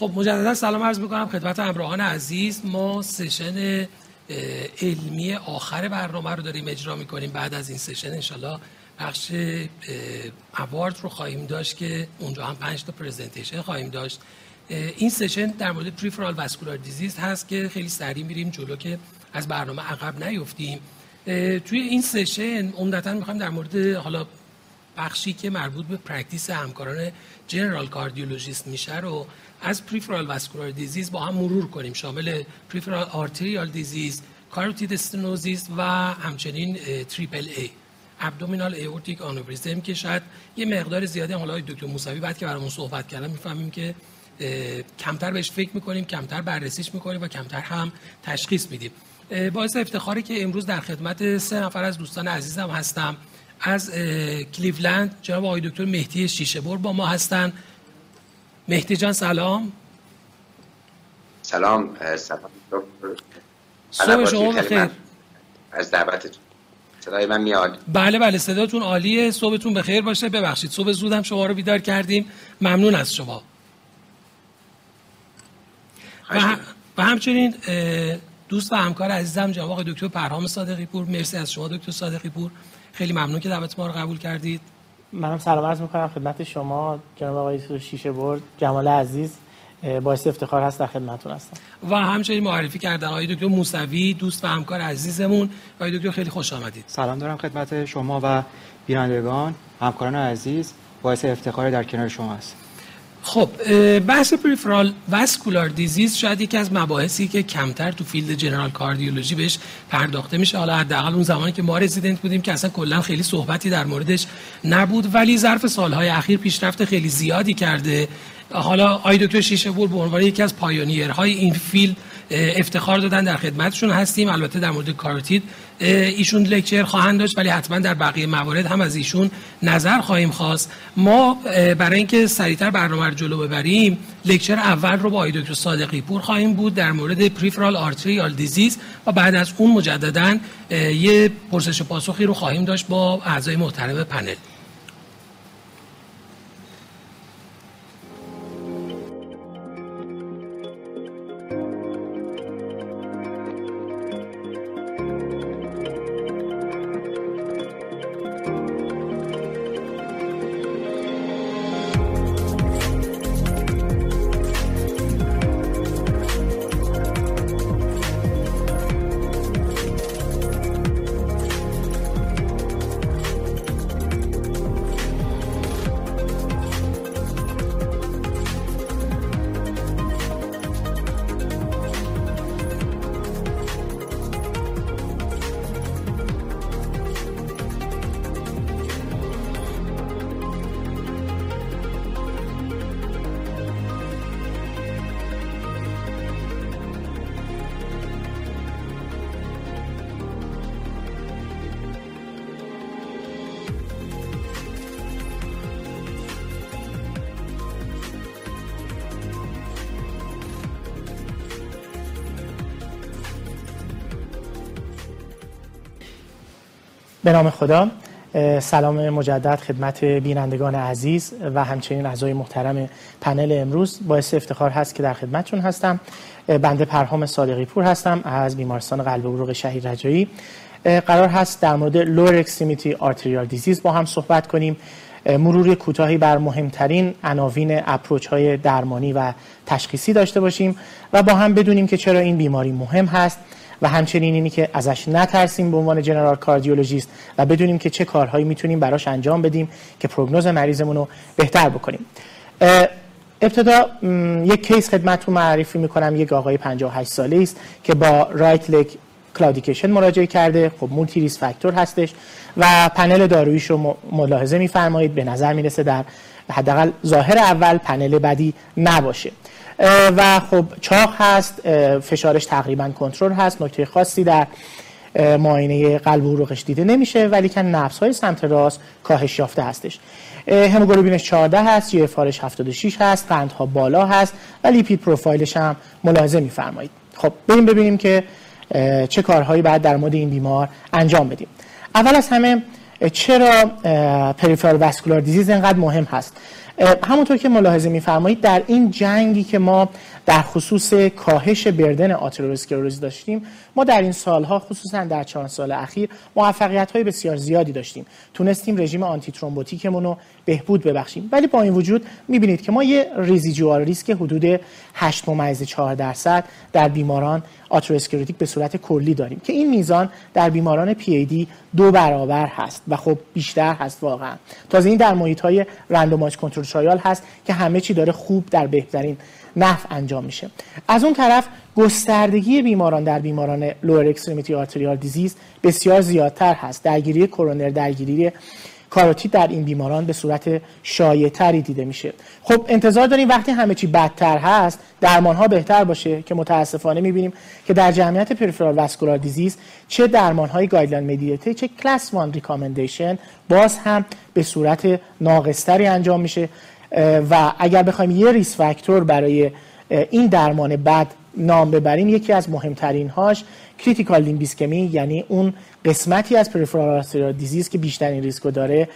خب مجددا سلام عرض می‌کنم خدمت همراهان عزیز. ما session علمی آخر برنامه رو داریم اجرا می‌کنیم. بعد از این session انشالله بخش award رو خواهیم داشت که اونجا هم پنج تا presentation خواهیم داشت. این session در مورد peripheral vascular disease هست که خیلی سریع میریم جلو که از برنامه عقب نیفتیم. توی این session عمدتا می‌خوایم در مورد حالا بخشی که مربوط به practice همکاران general cardiologist میشه رو از peripheral vascular disease با هم مرور کنیم. شامل peripheral arterial disease carotid stenosis و همچنین triple A abdominal aortic aneurysm که شاید یه مقدار زیادی حالا دکتر موسوی بعد که برامون صحبت کردن می‌فهمیم که کمتر بهش فکر می‌کنیم کمتر بررسیش می‌کنیم و کمتر هم تشخیص میدیم. باعث افتخاره که امروز در خدمت سه نفر از دوستان عزیزم هستم. از کلیولند جناب آقای دکتر مهدی شیشه بر با ما هستن. مهدی جان سلام. سلام سلام صبح شما بخیر. از دعوتتون. صدای من میاد. بله بله صداتون عالیه. صبحتون بخیر باشه. ببخشید صبح زودم شما رو بیدار کردیم. ممنون از شما. و, و همچنین دوست و همکار عزیزم جناب آقای دکتر پرهام صادقی پور مرسی از شما دکتر صادقی پور خیلی ممنون که دعوت ما رو قبول کردید. منم سلام عرض می‌کنم خدمت شما جناب آقای شیشه برد جمال عزیز باعث افتخار هست در خدمتتون هستم. و همچنین معرفی کردن آقای دکتر موسوی دوست و همکار عزیزمون. آقای دکتر خیلی خوش آمدید. سلام دارم خدمت شما و بینندگان همکاران عزیز. باعث افتخار در کنار شما است خب بحث peripheral vascular disease شاید یکی از مباحثی که کمتر تو field general cardiology بهش پرداخته میشه. حالا حداقل اون زمانی که ما رزیدنت بودیم که اصلا کلا خیلی صحبتی در موردش نبود ولی ظرف سالهای اخیر پیشرفت خیلی زیادی کرده. حالا آی دکتر شیشه بور به عنوان یکی از pioneer های این field افتخار دادن در خدمتشون هستیم. البته در مورد کاروتید ایشون lecture خواهند داشت ولی حتما در بقیه موارد هم از ایشون نظر خواهیم خواست. ما برای اینکه سریعتر برنامه رو جلو ببریم lecture اول رو با آقای دکتر صادقی پور خواهیم بود در مورد peripheral arterial disease و بعد از اون مجددا یه پرسش پاسخی رو خواهیم داشت با اعضای محترم پنل. به نام خدا سلام مجدد خدمت بینندگان عزیز و همچنین اعضای محترم پنل امروز. باعث افتخار هست که در خدمتشون هستم. بنده پرهام صادقی پور هستم از بیمارستان قلب و عروق شهید رجایی. قرار هست در مورد lower extremity arterial disease با هم صحبت کنیم. مرور کوتاهی بر مهمترین عناوین approach های درمانی و تشخیصی داشته باشیم و با هم بدونیم که چرا این بیماری مهم هست. و همچنین اینی که ازش نترسیم به عنوان general cardiologist و بدونیم که چه کارهایی می‌تونیم براش انجام بدیم که پروگنوز مریضمون رو بهتر بکنیم. ابتدا یک case خدمتتون معرفی می‌کنم. یک آقای 58 ساله است که با right leg claudication مراجعه کرده. خب multi risk factor هستش و پنل دارویش رو ملاحظه میفرمایید. به نظر می‌رسه در حداقل ظاهر اول پنل بدی نباشه. و خب چاق هست فشارش تقریبا کنترل هست. نکته خاصی در معاینه قلب و عروقش دیده نمیشه ولی که نفس های سمت راست کاهش یافته هستش. هموگلوبینش 14 هست جی فارش 76 هست قندها بالا هست و لیپید پروفایلش هم ملاحظه میفرمایید. خب بریم ببینیم که چه کارهایی بعد در مورد این بیمار انجام بدیم. اول از همه چرا پریفرال واسکولار دیزیز اینقدر مهم هست؟ همونطور که ملاحظه میفرمایید در این جنگی که ما در خصوص کاهش بردن آتروسکلروز داشتیم ما در این سالها خصوصا در چند سال اخیر موفقیت های بسیار زیادی داشتیم. تونستیم رژیم antithrombotic مون رو بهبود ببخشیم. ولی با این وجود می‌بینید که ما یه residual risk حدود 8 ممیز 4 درصد در بیماران atherosclerotic به صورت کلی داریم که این میزان در بیماران پی دو برابر هست و خب بیشتر هست واقعا. تازه این در محیط های randomized control trial هست که همه چی داره خوب در بهترین نحو انجام میشه. از اون طرف گستردگی بیماران در بیماران lower extremity arterial disease بسیار زیادتر هست. درگیری کرونر درگیری کاروتید در این بیماران به صورت شایعتری دیده میشه. خب انتظار داریم وقتی همه چی بدتر هست درمان ها بهتر باشه که متاسفانه می‌بینیم که در جمعیت peripheral vascular disease چه درمان های guideline mediated چه کلاس 1 recommendation باز هم به صورت ناقصتری انجام میشه. و اگر بخوایم یه risk factor برای این درمان بد نام ببریم یکی از مهمترین هاش critical limb ischemia یعنی اون قسمتی از peripheral disease که بیشترین ریسک داره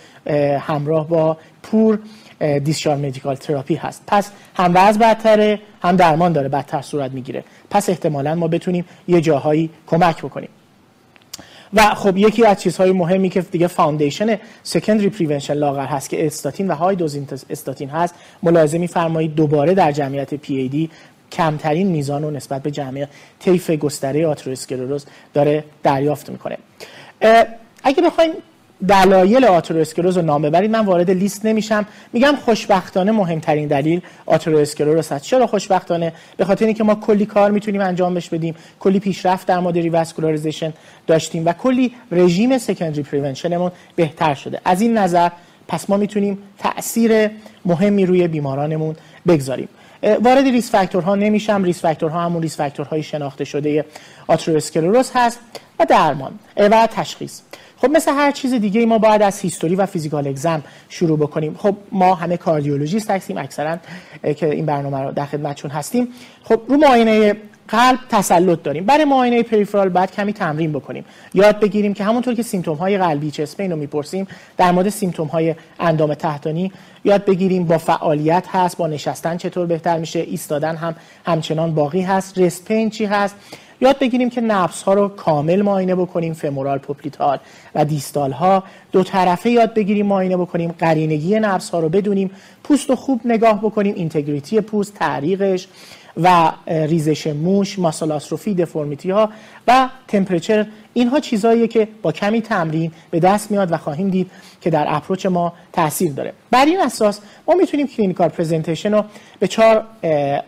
همراه با poor discharge medical therapy هست. پس هم وضع بدتره هم درمان داره بدتر صورت می‌گیره. پس احتمالا ما بتونیم یه جاهایی کمک بکنیم. و خب یکی از چیزهای مهمی که دیگه foundation secondary prevention لاغر هست که استاتین و high dose statin هست ملاحظه میفرمایید دوباره در جمعیت پی ای دی کمترین میزان رو نسبت به جمعیت طیف گستره آتروسکلروز داره دریافت می‌کنه. اگه بخوایم دلایل آتروسکلروز رو نام ببرید من وارد لیست نمیشم. میگم خوشبختانه مهمترین دلیل آتروسکلروز هست چرا خوشبختانه؟ به خاطر اینکه ما کلی کار می‌تونیم انجامش بدیم. کلی پیشرفت در مورد revascularization داشتیم و کلی رژیم secondary prevention مون بهتر شده. از این نظر پس ما می‌تونیم تاثیر مهمی روی بیمارانمون بگذاریم. وارد risk factor ها نمیشم. risk factor ها همون risk factor های شناخته شده آتروسکلروز هست و درمان و تشخیص. خب مثل هر چیز دیگه ما باید از history و physical exam شروع بکنیم. خب ما همه cardiologist هستیم اکثرا که این برنامه رو در خدمتشون هستیم. خب رو معاینه قلب تسلط داریم. برای معاینه peripheral باید کمی تمرین بکنیم. یاد بگیریم که همونطور که symptom های قلبی chest pain رو می‌پرسیم در مورد symptom های اندام تحتانی یاد بگیریم با فعالیت هست با نشستن چطور بهتر میشه ایستادن هم همچنان باقی هست. rest pain چی هست؟ یاد بگیریم که نبس ها رو کامل معاینه بکنیم femoral popliteal و distal ها دو طرفه یاد بگیریم معاینه بکنیم قرینگی نبس ها رو بدونیم پوست رو خوب نگاه بکنیم integrity پوست تعریقش و ریزش موش muscle atrophy deformity ها و temperature اینها چیزهاییه که با کمی تمرین به دست میاد و خواهیم دید که در approach ما تاثیر داره. بر این اساس ما می‌تونیم clinical presentation رو به چهار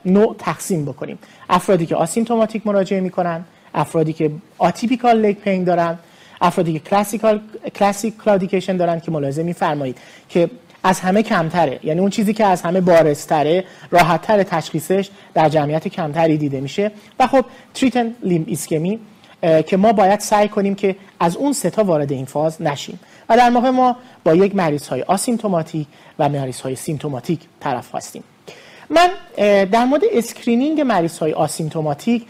نوع تقسیم بکنیم. افرادی که asymptomatic مراجعه می‌کنن افرادی که atypical leg pain دارن افرادی که classical classic claudication دارن که ملاحظه میفرمایید که از همه کمتره. یعنی اون چیزی که از همه بارزتره راحتتر تشخیصش در جمعیت کمتری دیده میشه. و خب threatening limb ischemia که ما باید سعی کنیم که از اون سه تا وارد این فاز نشیم. و در واقع ما با یک مریض های asymptomatic و مریض های symptomatic طرف هستیم. من در مورد screening مریض های asymptomatic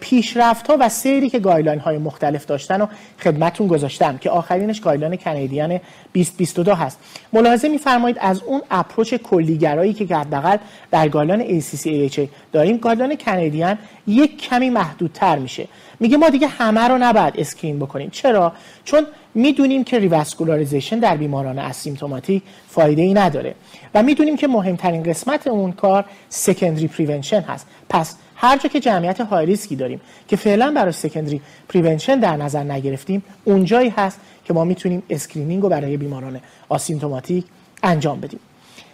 پیشرفت ها و سیری که guideline های مختلف داشتن و خدمتون گذاشتم که آخرینش guideline Canadian 2022 هست. ملاحظه میفرمایید از اون approach کلی‌گرایی که حداقل در guideline ACC داریم guideline Canadian یک کمی محدودتر میشه. میگه ما دیگه همه رو نباید screen بکنیم. چرا؟ چون می‌دونیم که revascularization در بیماران asymptomatic فایده ای نداره و می‌دونیم که مهمترین قسمت اون کار secondary prevention هست. پس هر جا که جمعیت های ریسکی داریم که فعلا برای secondary prevention در نظر نگرفتیم اونجایی هست که ما می‌تونیم screening رو برای بیماران asymptomatic انجام بدیم.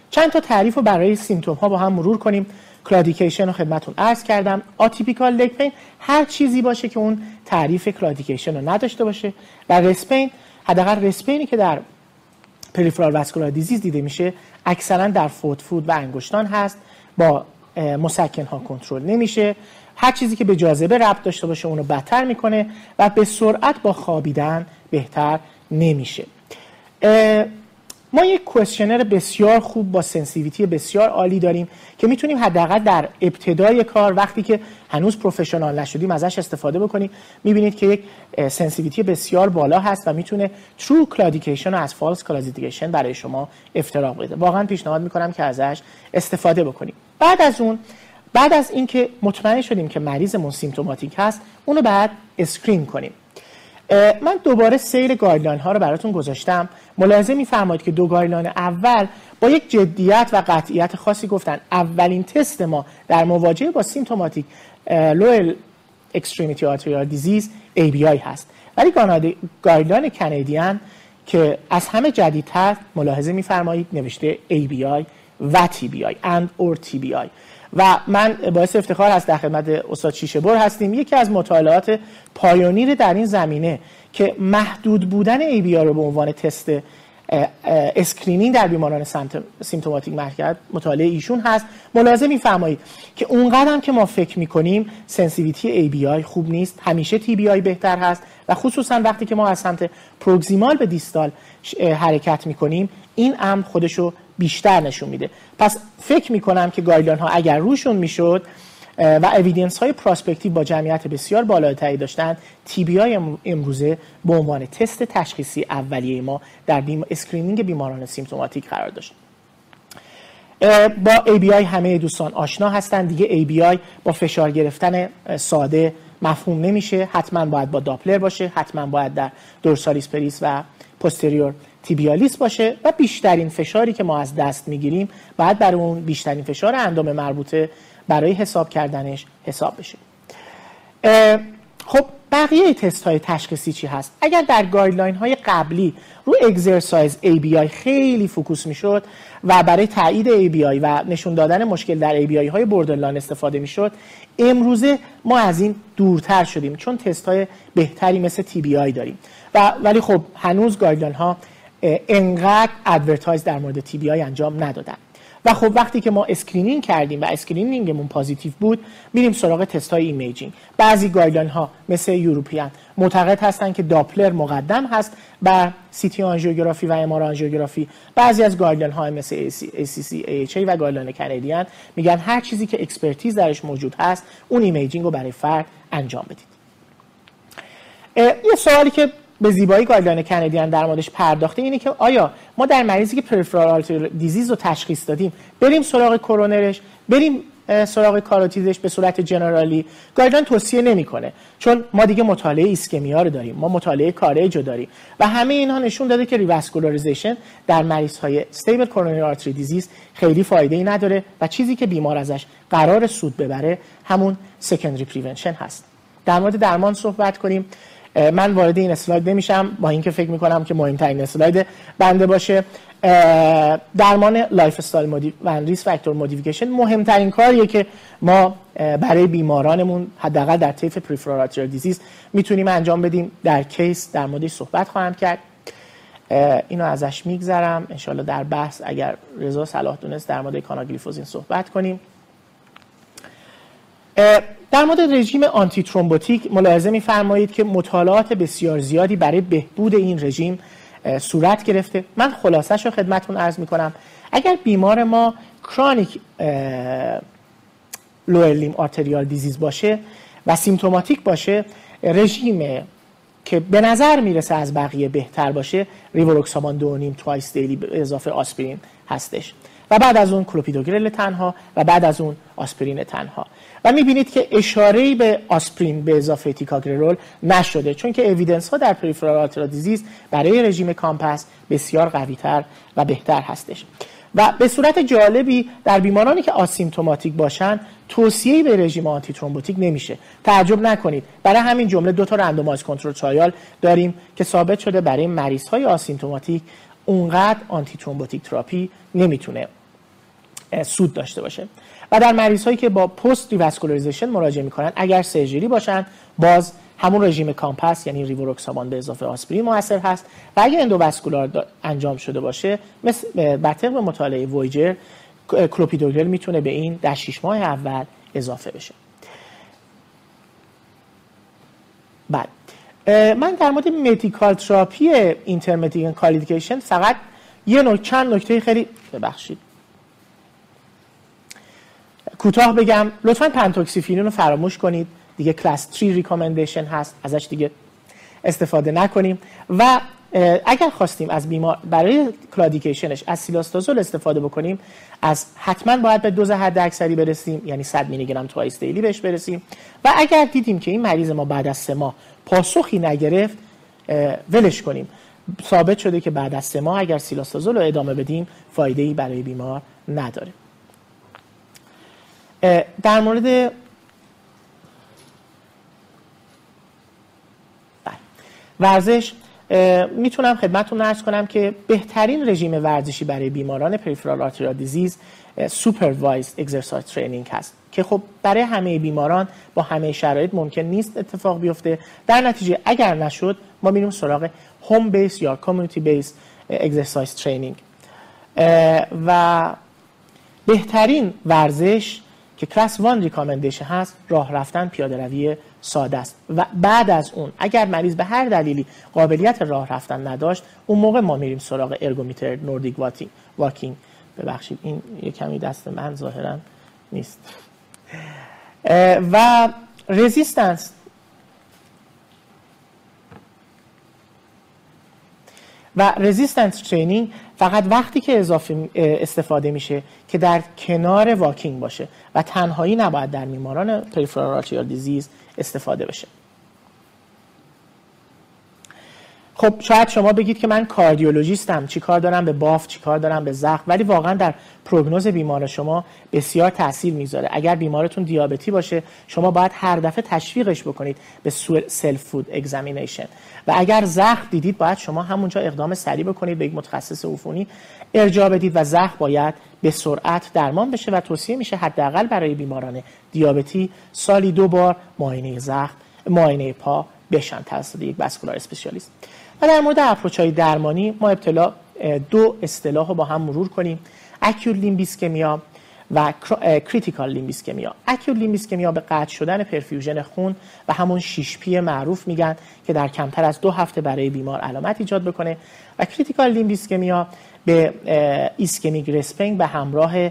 چند تا تعریف رو برای symptom ها با هم مرور کنیم. claudication رو خدمتون عرض کردم. atypical leg pain هر چیزی باشه که اون تعریف claudication رو نداشته باشه. و رسپین حداقل رسپینی که در پریفرال واسکولار دیزیز دیده میشه اکثرا در فوت فود و انگشتان هست. با مسکن ها کنترل نمیشه. هر چیزی که به جاذبه ربط داشته باشه اونو بدتر می‌کنه و به سرعت با خوابیدن بهتر نمیشه. ما یک کوشنر بسیار خوب با سنسیویتی بسیار عالی داریم که می‌تونیم حداقل در ابتدای کار وقتی که هنوز professional نشدیم ازش استفاده بکنیم می‌بینید که یک sensitivity بسیار بالا هست و می‌تونه true claudication و از false claudication برای شما افتراق بده. واقعا پیشنهاد می‌کنم که ازش استفاده بکنیم. بعد از اون بعد از اینکه مطمئن شدیم که مریضمون symptomatic هست اونو بعد screen کنیم. من دوباره سیر guideline ها رو براتون گذاشتم. ملاحظه میفرمایید که دو guideline اول با یک جدیت و قطعیت خاصی گفتن. اولین تست ما در مواجهه با symptomatic lower extremity arterial disease ABI هست. ولی guideline Canadian که از همه جدیدتر ملاحظه میفرمایید نوشته ABI و TBI and or TBI و من باعث افتخار هست در خدمت استاد شیشه‌بر هستیم. یکی از مطالعات pioneer در این زمینه که محدود بودن ABI رو به عنوان تست screening در بیماران symptomatic مرکز مطالعه ایشون هست. ملاحظه میفرمایید که اونقدر که ما فکر می‌کنیم sensitivity ABI خوب نیست. همیشه TBI بهتر هست و خصوصا وقتی که ما از سمت proximal به distal حرکت می‌کنیم این امر خودشو بیشتر نشون میده. پس فکر می‌کنم که guideline ها اگر روشون می‌شد و evidence های prospective با جمعیت بسیار بالاتری داشتن TBI امروزه به عنوان تست تشخیصی اولیه ما در بیم screening بیماران symptomatic قرار داشت. با ABI همه دوستان آشنا هستند دیگه ABI با فشار گرفتن ساده مفهوم نمیشه. حتما باید با Doppler باشه حتما باید در dorsalis pedis و posterior tibialis باشه و بیشترین فشاری که ما از دست می‌گیریم بعد برای اون بیشترین فشار اندام مربوطه برای حساب کردنش حساب بشه. خب بقیه تست های تشخیصی چی هست؟ اگر در guideline های قبلی رو exercise ABI خیلی focus می‌شد و برای تایید ABI و نشون دادن مشکل در ABI های borderline استفاده می‌شد امروزه ما از این دورتر شدیم چون تست های بهتری مثل TBI داریم. و ولی خب هنوز guideline ها انقدر advertise در مورد TBI انجام ندادن. و خب وقتی که ما screening کردیم و screening مون positive بود میریم سراغ تست های imaging. بعضی guideline ها مثل European معتقد هستن که Doppler مقدم هست بر CT آنژیوگرافی و MR آنژیوگرافی. بعضی از guideline ها مثل ACC AHA و guideline Canadian میگن هر چیزی که expertise درش موجود هست اون imaging رو برای فرد انجام بدید. یه سوالی که به زیبایی guideline Canadian در موردش پرداخته اینه که آیا ما در مریضی که peripheral disease رو تشخیص دادیم بریم سراغ کرونرش بریم سراغ کاروتیدش به صورت general ی؟ guideline توصیه نمی‌کنه چون ما دیگه مطالعه ISCHEMIA رو داریم ما مطالعه COURAGE رو داریم و همه اینها نشون داده که revascularization در مریض های stable coronary artery disease خیلی فایده ای نداره و چیزی که بیمار ازش قرار سود ببره همون secondary prevention هست. در مورد درمان صحبت کنیم. من وارد این اسلاید نمیشم با اینکه فکر می‌کنم که مهمترین اسلاید بنده باشه. درمان lifestyle و risk factor modification مهمترین کاریه که ما برای بیمارانمون حداقل در طیف peripheral disease می‌تونیم انجام بدیم. در case در موردش صحبت خواهم کرد. اینو ازش میگذرم. انشالله در بحث اگر رضا صلاح دونست در مورد canagliflozin صحبت کنیم. در مورد رژیم antithrombotic ملاحظه می‌فرمایید که مطالعات بسیار زیادی برای بهبود این رژیم صورت گرفته. من خلاصش رو خدمتون عرض می‌کنم. اگر بیمار ما chronic lower limb arterial disease باشه و symptomatic باشه رژیم که به نظر می‌رسه از بقیه بهتر باشه ریوروکسابان دو نیم twice daily به اضافه آسپرین هستش. و بعد از اون کلوپیدوگرل تنها و بعد از اون آسپرین تنها. و می‌بینید که اشاره به آسپرین به اضافه ticagrelor نشده چون که evidence ها در peripheral artery disease برای رژیم COMPASS بسیار قویتر و بهتر هستش. و به صورت جالبی در بیمارانی که asymptomatic باشن توصیه‌ای به رژیم antithrombotic نمیشه. تعجب نکنید. برای همین جمله دو تا randomized control trial داریم که ثابت شده برای مریض های asymptomatic اونقدر antithrombotic therapy نمی‌تونه سود داشته باشه. و در مریض هایی که با post revascularization مراجعه می‌کنن اگر surgery باشن باز همون رژیم COMPASS یعنی ریوروکسابان به اضافه آسپرین موثر هست. و اگر endovascular انجام شده باشه مثل بر طبق مطالعه VOYAGER clopidogrel می‌تونه به این در 6 ماه اول اضافه بشه. بعد من در مورد medical therapy intermittent claudication فقط یه نوع چند نکته خیلی ببخشید. کوتاه بگم لطفا پنتوکسیفیلین رو فراموش کنید. دیگه کلاس 3 recommendation هست ازش دیگه استفاده نکنیم. و اگر خواستیم از بیمار برای claudication ش از سیلوستازول استفاده بکنیم از حتما باید به دوز حد اکثری برسیم یعنی 100 میلی گرم twice daily بهش برسیم. و اگر دیدیم که این مریض ما بعد از سه ماه پاسخی نگرفت ولش کنیم. ثابت شده که بعد از سه ماه اگر سیلوستازول رو ادامه بدیم فایده ای برای بیمار نداره. در مورد بله. ورزش می‌تونم خدمتتون عرض کنم که بهترین رژیم ورزشی برای بیماران peripheral arterial disease supervised exercise training هست. که خب برای همه بیماران با همه شرایط ممکن نیست اتفاق بیفته. در نتیجه اگر نشد ما میریم سراغ home based یا community based exercise training و بهترین ورزش که کلاس 1 recommendation هست راه رفتن پیاده روی ساده است. و بعد از اون اگر مریض به هر دلیلی قابلیت راه رفتن نداشت اون موقع ما میریم سراغ ergometer Nordic walking ببخشید این یه کمی دست من ظاهرا نیست. و resistance. و resistance training فقط وقتی که اضافه استفاده میشه که در کنار walking باشه و تنهایی نباید در بیماران peripheral disease استفاده بشه. خب شاید شما بگید که من کاردیولوژیستم. چی کار دارم؟ به پا چی کار دارم؟ به زخم. ولی واقعا در prognosis بیمار شما بسیار تاثیر می‌ذاره. اگر بیمارتون دیابتی باشه شما باید هر دفعه تشویقش بکنید به self foot examination و اگر زخم دیدید باید شما همونجا اقدام سریع بکنید به یک متخصص عفونی ارجاع بدید و زخم باید به سرعت درمان بشه و توصیه میشه حداقل برای بیماران دیابتی سالی دو بار معاینه زخم معاینه پا بشن. توسط یک vascular specialist و در مورد approach های درمانی ما ابتدا دو اصطلاح رو با هم مرور کنیم. acute limb ischemia و critical limb ischemia acute limb ischemia به قطع شدن perfusion خون و همون شیش P معروف میگن که در کمتر از دو هفته برای بیمار علامت ایجاد بکنه. و critical limb ischemia به ischemic rest pain به همراه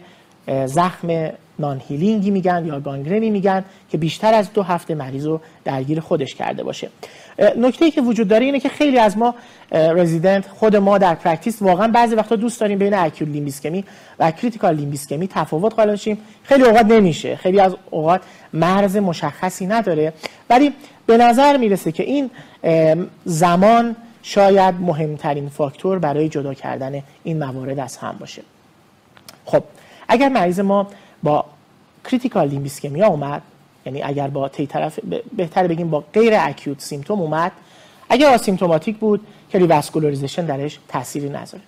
زخم non-healing ی میگن یا gangrene ی میگن که بیشتر از دو هفته مریض رو درگیر خودش کرده باشه. نکته ای که وجود داره اینه که خیلی از ما رزیدنت خود ما در practice واقعا بعضی وقتا دوست داریم بین acute limb ischemia و critical limb ischemia تفاوت قائل بشیم خیلی اوقات نمیشه. خیلی از اوقات مرز مشخصی نداره. ولی به نظر می‌رسه که این زمان شاید مهمترین فاکتور برای جدا کردن این موارد از هم باشه. خب اگر مریض ما با critical limb ischemia اومد یعنی اگر با تی طرف بهتر بگیم با غیر acute symptom اومد. اگر asymptomatic بود که revascularization درش تأثیری نذاره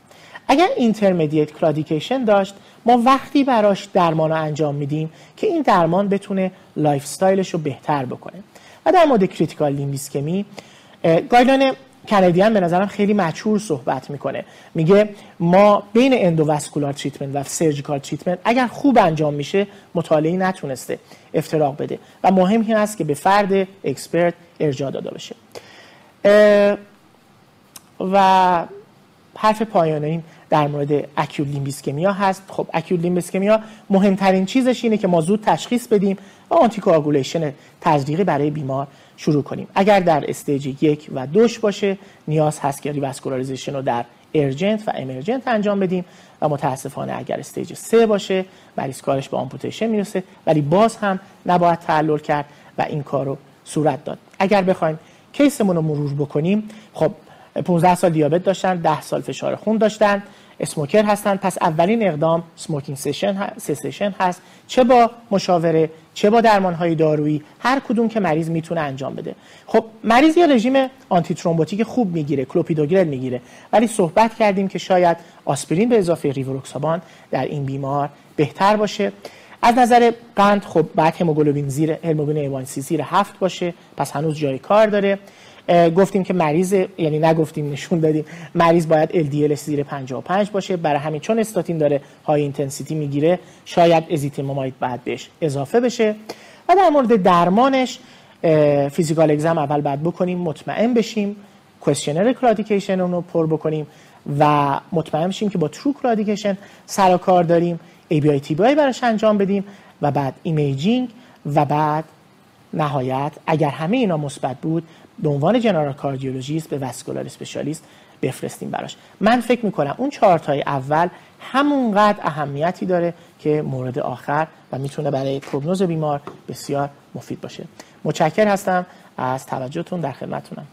اگر intermittent claudication داشت ما وقتی براش درمان رو انجام میدیم که این درمان بتونه lifestyle ش رو بهتر بکنه. و در مورد critical limb ischemia guideline Canadian به نظرم خیلی mature صحبت می‌کنه. میگه ما بین endovascular treatment و surgical treatment اگر خوب انجام میشه مطالعه نتونسته افتراق بده و مهم این است که به فرد expert ارجاع داده بشه. و حرف پایانیم در مورد acute limb ischemia هست. خب acute limb ischemia مهمترین چیزش اینه که ما زود تشخیص بدیم و anticoagulation تزریقی برای بیمار شروع کنیم. اگر در stage یک و دوش باشه نیاز هست که revascularization رو در urgent و emergent انجام بدیم و متاسفانه اگر stage سه باشه مریض کارش به amputation می‌رسه ولی باز هم نباید تعلل کرد و این کار رو صورت داد. اگر بخوایم case مون رو مرور بکنیم خب 15 سال دیابت داشتن 10 سال فشار خون داشتن. smoker هستن. پس اولین اقدام smoking cessation هست. چه با مشاوره چه با درمان های دارویی هر کدوم که مریض می‌تونه انجام بده. خب مریض یه رژیم antithrombotic خوب می‌گیره کلوپیدوگرل می‌گیره. ولی صحبت کردیم که شاید آسپرین به اضافه ریواروکسابان در این بیمار بهتر باشه. از نظر قند خب باید هموگلوبین زیر هموگلوبین A1C زیر هفت باشه. پس هنوز جای کار داره. گفتیم که مریض یعنی نگفتیم نشون دادیم مریض باید LDL زیر 55 باشه. برای همین چون استاتین داره high intensity می‌گیره شاید ازتیمایب باید بهش اضافه بشه. و در مورد درمانش physical exam اول باید بکنیم مطمئن بشیم questionnaire claudication رو پر بکنیم و مطمئن بشیم که با true claudication سر و کار داریم ABI TBI براش انجام بدیم و بعد imaging و بعد نهایت اگر همه اینا مثبت بود به عنوان general cardiologist به vascular specialist بفرستیم براش. من فکر می‌کنم اون چهارتای اول همونقدر اهمیتی داره که مورد آخر و می‌تونه برای prognosis بیمار بسیار مفید باشه. متشکر هستم از توجهتون در خدمتتونم.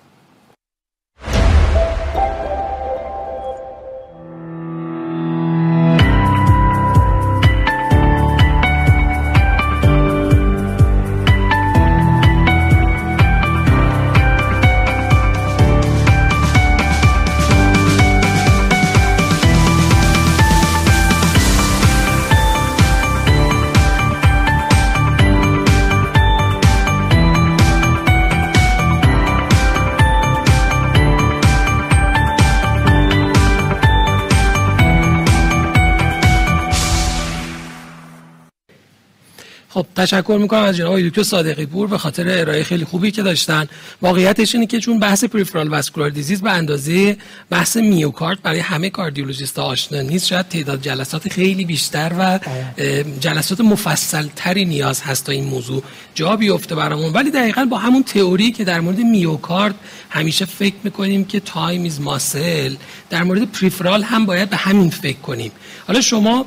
خب تشکر می‌کنم از جناب دکتر صادقی پور به خاطر ارائه خیلی خوبی که داشتن. واقعیتش اینه که چون بحث peripheral vascular disease به اندازه بحث میوکارد برای همه کاردیولوژیست آشنا نیست شاید تعداد جلسات خیلی بیشتر و جلسات مفصل تری نیاز هست تا این موضوع جا بیفته برامون. ولی دقیقا با همون تئوری که در مورد میوکارد همیشه فکر می‌کنیم که time is muscle در مورد peripheral هم باید به همین فکر کنیم. حالا شما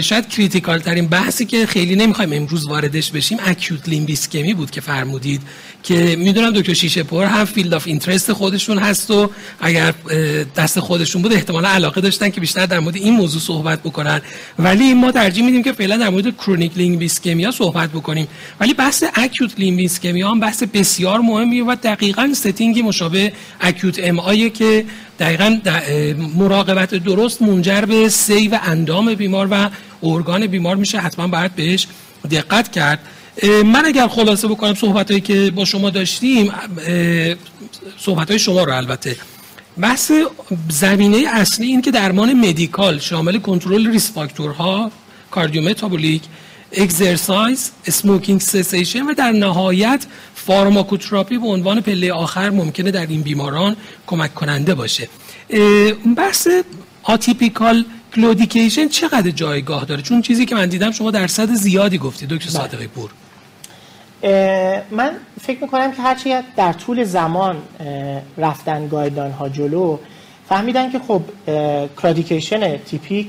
شاید critical ترین بحثی که خیلی نمی‌خوایم امروز واردش بشیم acute limb ischemia بود که فرمودید. که می‌دونم دکتر شیشه پر هم field of interest خودشون هست و اگر دست خودشون بود احتمالا علاقه داشتن که بیشتر در مورد این موضوع صحبت بکنن. ولی ما ترجیح میدیم که فعلا در مورد chronic limb ischemia صحبت بکنیم. ولی بحث acute limb ischemia هم بحث بسیار مهمیه و دقیقا setting ی مشابه acute MI که دقیقا مراقبت درست منجر به save اندام بیمار و ارگان بیمار میشه. حتما باید بهش دقت کرد. من اگر خلاصه بکنم صحبت هایی که با شما داشتیم صحبت های شما رو البته. بحث زمینه اصلی این که درمان medical شامل کنترل risk factor ها cardiometabolic exercise smoking cessation و در نهایت pharmacotherapy به عنوان پله آخر ممکنه در این بیماران کمک کننده باشه. بحث atypical claudication چقدر جایگاه داره؟ چون چیزی که من دیدم شما درصد زیادی گفتی دکتر. صادقی پور. من فکر می‌کنم که هرچی در طول زمان رفتن guideline ها جلو فهمیدن که خب claudication تیپیک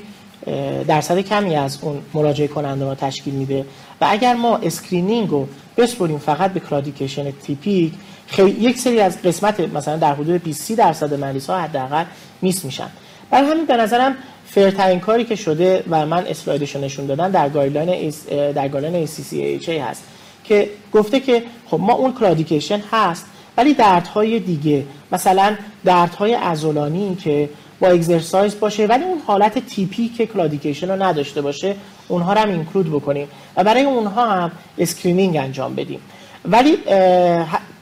درصد کمی از اون مراجعه کننده رو تشکیل میده. و اگر ما screening رو بسپریم فقط به claudication تیپیک خیلی یک سری از قسمت مثلا در حدود 20 درصد مریض ها حداقل miss میشن. برای همین به نظرم fair ترین کاری که شده و من اسلایدش نشون دادم در guideline در guideline ACC/AHA هست. که گفته که خب ما اون claudication هست ولی دردهای دیگه مثلا دردهای عضلانی که با exercise باشه ولی اون حالت تیپیک claudication رو نداشته باشه اونها رو هم include بکنیم و برای اونها هم screening انجام بدیم. ولی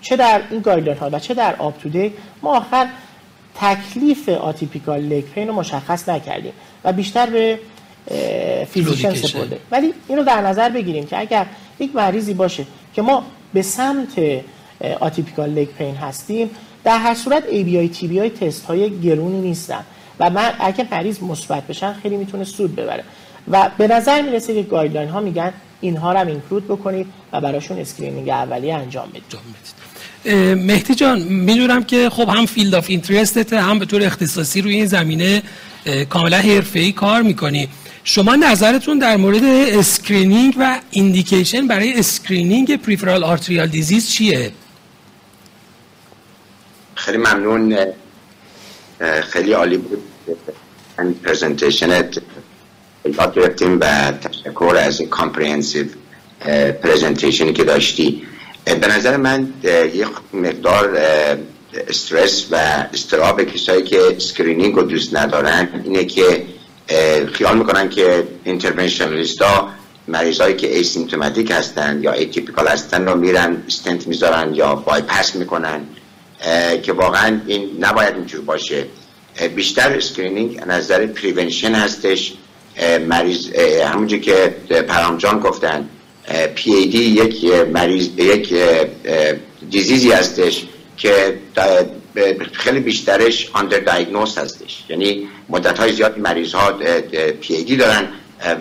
چه در این guideline ها و چه در UpToDate آخر تکلیف atypical leg pain رو مشخص نکردیم و بیشتر به physician سپرده. ولی اینو در نظر بگیریم که اگر یک مریضی باشه که ما به سمت atypical leg pain هستیم در هر صورت ABI TBI تست های گرونی نیستن. و من اگه مریض مثبت بشن خیلی می‌تونه سود ببره. و به نظر می‌رسه که guideline ها میگن اینها رو هم include بکنید و براشون screening اولیه انجام بدید. مهدی جان می‌دونم که خب هم field of interest ت هم به طور اختصاصی روی این زمینه کاملا حرفه‌ای کار می‌کنی. شما نظرتون در مورد screening و indication برای screening peripheral arterial disease چیه؟ خیلی ممنون. خیلی عالی بود. presentation ت یاد گرفتیم و تشکر از این comprehensive presentation ی که داشتی. به نظر من یک مقدار استرس و استراب کسایی که screening رو دوست ندارن اینه که خیال می‌کنن که interventionalist ها مریضایی که asymptomatic هستن یا atypical هستن رو میرن استنت می‌ذارن یا بایپس می‌کنن که واقعا این نباید اینجور باشه. بیشتر screening نظر prevention هستش. مریض همونجور که پرهام جان گفتن پی ای دی یک مریض یک disease ی هستش که خیلی بیشترش underdiagnosed هستش. یعنی مدت های زیاد مریض ها پی دی دارن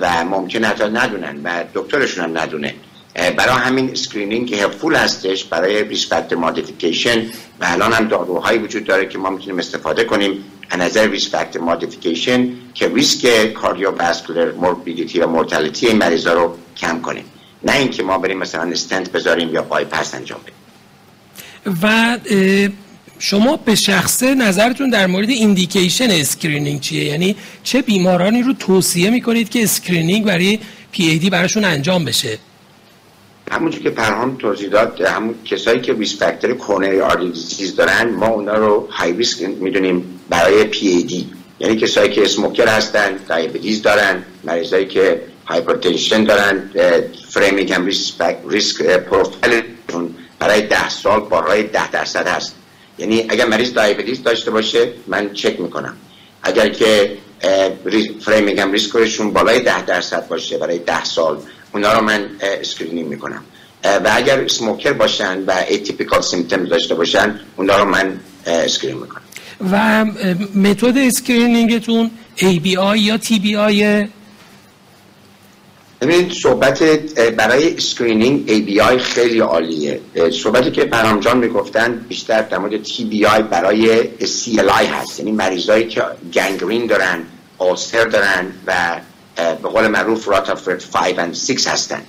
و ممکن حتی ندونن و دکترشون هم ندونه. برای همین screening useful هستش برای risk factor modification و الان هم داروهایی وجود داره که ما می‌تونیم استفاده کنیم. نظر risk factor modification که ریسک cardiovascular morbidity و mortality این مریضا رو کم کنیم. نه اینکه ما بریم مثلا استنت بذاریم یا بایپاس انجام بدیم. و شما به شخصه نظرتون در مورد indication screening چیه؟ یعنی چه بیمارانی رو توصیه می‌کنید که screening برای پی ای دی براشون انجام بشه؟ همونجور که پرهام توضیح داد همون کسایی که risk factor coronary artery disease دارن ما اونا رو high risk می‌دونیم برای پی ای دی یعنی کسایی که smoker هستن diabetes دارن مریضایی که hypertension دارن Framingham risk profile برای ده سال بالای ده درصد هست. یعنی اگر مریض diabetes داشته باشه من چک می‌کنم. اگر که Framingham ریسکشون بالای ده درصد باشه برای ده سال اونا رو من screening می‌کنم. و اگر smoker باشن و atypical symptoms داشته باشن اونا رو من screen می‌کنم. و متد screening تون ABI یا TBI ببینید صحبت برای screening ABI خیلی عالیه. صحبتی که پرهام جان می‌گفتن بیشتر در مورد TBI برای CLI هست. یعنی مریضایی که gangrene دارن آستر دارن و به قول معروف Rutherford 5 و 6 هستن.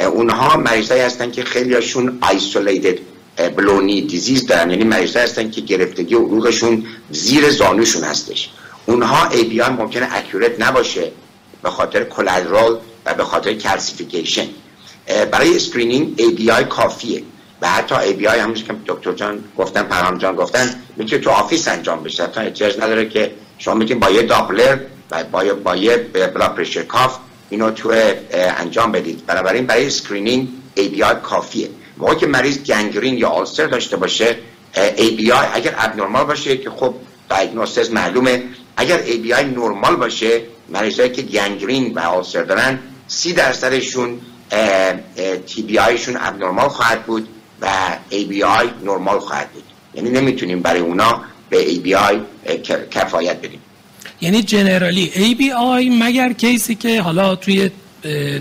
اونها مریضایی هستن که خیلی هاشون isolated below knee disease دارن. یعنی مریضایی هستن که گرفتگی عروقشون زیر زانوشون هستش. اونها ABI ممکنه accurate نباشه به خاطر collateral و به خاطر calcification. برای screening ABI کافیه. و حتی ABI همونش که دکتر جان گفتن پرام جان گفتن می‌تونه تو office انجام بشه. تا احتیاج نداره که شما می‌تونید با یه داپلر و با, با یه blood pressure cuff اینو تو انجام بدید. بنابراین برای screening ABI کافیه. موقعی که مریض gangrene یا ulcer داشته باشه ABI اگر abnormal باشه که خب diagnosis معلومه اگر ABI نرمال باشه مریضایی که gangrene و ulcer دارن سی درصدشون TBI شون abnormal خواهد بود و ABI نرمال خواهد بود. یعنی نمی‌تونیم برای اونا به ABI کفایت بدیم. یعنی generally ABI مگر case ی که حالا توی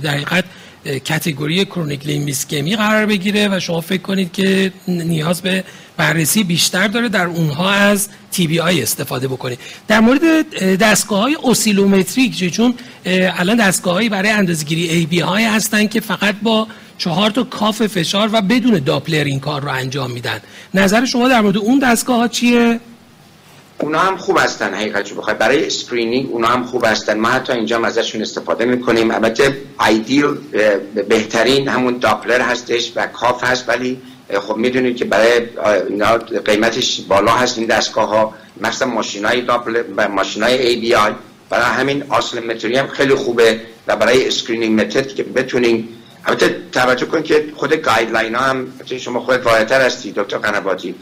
در حقیقت category chronic limb ischemia قرار بگیره و شما فکر کنید که نیاز به بررسی بیشتر داره در اونها از TBI استفاده بکنید در مورد دستگاه های oscillometric چون الان دستگاه هایی برای اندازگیری ABI هستن که فقط با چهار تا cuff فشار و بدون داپلر این کار رو انجام میدن. نظر شما در مورد اون دستگاه ها چیه؟ اونا هم خوب هستن حقیقت بخوای. برای screening اونا هم خوب هستن. ما حتی اینجا ازشون استفاده می‌کنیم. البته ایدیل بهترین همون داپلر هستش و cuff هست ولی خب می‌دونید که برای اینا قیمتش بالا هست این دستگاه ها مثلا ماشین های داپلر و ماشین های ABI برای همین متری هم خیلی خوبه و برای screening method که بتونین. البته توجه کن که خود guideline ها هم شما خود واردتر هستی دکتر قنباتی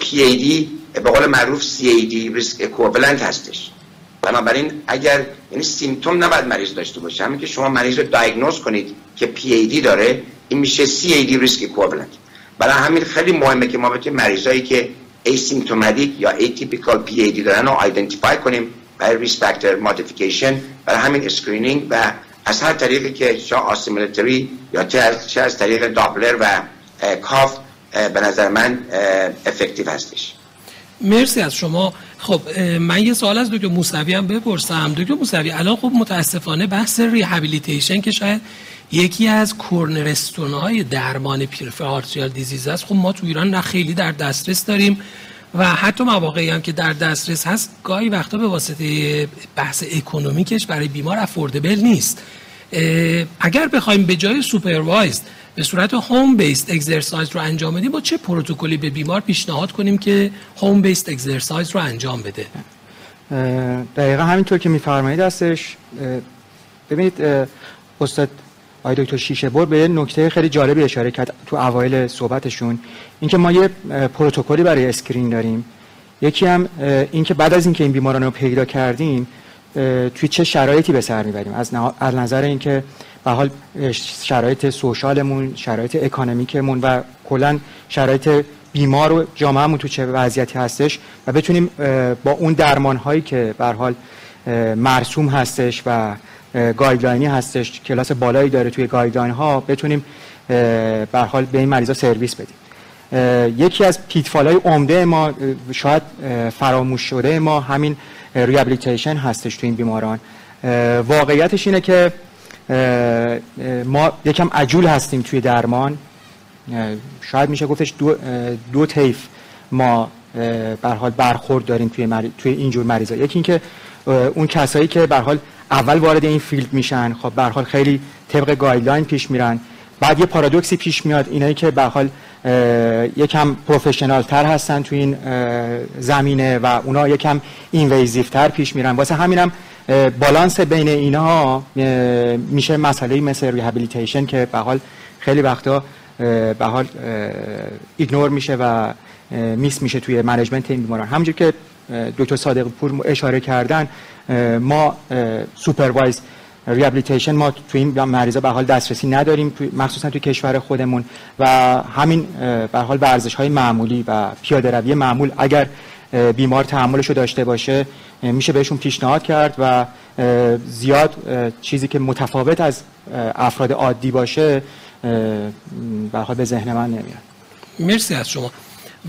پی ای دی به قول معروف CAD risk equivalent هستش. بنابراین اگر یعنی symptom نباید مریض داشته باشه. همین که شما مریض رو diagnose کنید که پی ای دی داره این میشه CAD risk equivalent برای همین خیلی مهمه که ما بتونیم مریضایی که asymptomatic یا atypical PAD دارن رو identify کنیم برای risk factor modification برای همین screening و از هر طریقی که شما oscillometry یا چه از طریق داپلر و cuff به نظر من effective هستش. مرسی از شما. خب من یه سوال از دکتر موسوی هم بپرسم. دکتر موسوی الان خب متاسفانه بحث rehabilitation که شاید یکی از cornerstone های درمان peripheral disease است. خب ما تو ایران نه خیلی در دسترس داریم و حتی مواقعی هم که در دسترس هست گاهی وقتا به واسطه بحث economic ش برای بیمار affordable نیست. اگر بخوایم به جای supervised به صورت home based exercise رو انجام بدیم با چه پروتکلی به بیمار پیشنهاد کنیم که home based exercise رو انجام بده؟ دقیقا همینطور که میفرمایید هستش. ببینید استاد آقای دکتر شیشه بر به نکته خیلی جالبی اشاره کرد تو اوایل صحبتشون. اینکه ما یه پروتکلی برای screen داریم. یکی هم اینکه بعد از اینکه این بیماران رو پیدا کردیم توی چه شرایطی به سر می‌بریم؟ از, نظر اینکه به حال شرایط social مون شرایط economic مون و کلا شرایط بیمار و جامعهمون تو چه وضعیتی هستش و بتونیم با اون درمان هایی که به حال مرسوم هستش و guideline ی هستش. کلاس بالایی داره توی guideline ها بتونیم به حال به این مریضا سرویس بدیم. یکی از pitfall های عمده ما شاید فراموش شده ما همین rehabilitation هستش تو این بیماران. واقعیتش اینه که ما یکم عجول هستیم توی درمان. شاید میشه گفتش دو, دو طیف ما بر حال برخورد داریم توی, مری... توی اینجور مریضا. یکی اینکه اون کسایی که به حال اول وارد این field میشن. خب به حال خیلی طبق guideline پیش میرن. بعد یه پارادوکسی پیش میاد. اینایی که به حال یکم professional تر هستن تو این زمینه و اونا یکم invasive تر پیش میرن. واسه همینم بالانس بین اینها میشه مسئله مثل rehabilitation که به حال خیلی وقتا به حال ignore میشه و miss میشه توی management این بیماران. همونجور که دکتر صادق پور اشاره کردن ما supervised rehabilitation ما تو این مریضا به حال دسترسی نداریم مخصوصا توی کشور خودمون. و همین به حال ورزش های معمولی و پیاده روی معمول اگر بیمار تحملش رو داشته باشه میشه بهشون پیشنهاد کرد و زیاد چیزی که متفاوت از افراد عادی باشه به حال به ذهن من نمیاد. مرسی از شما.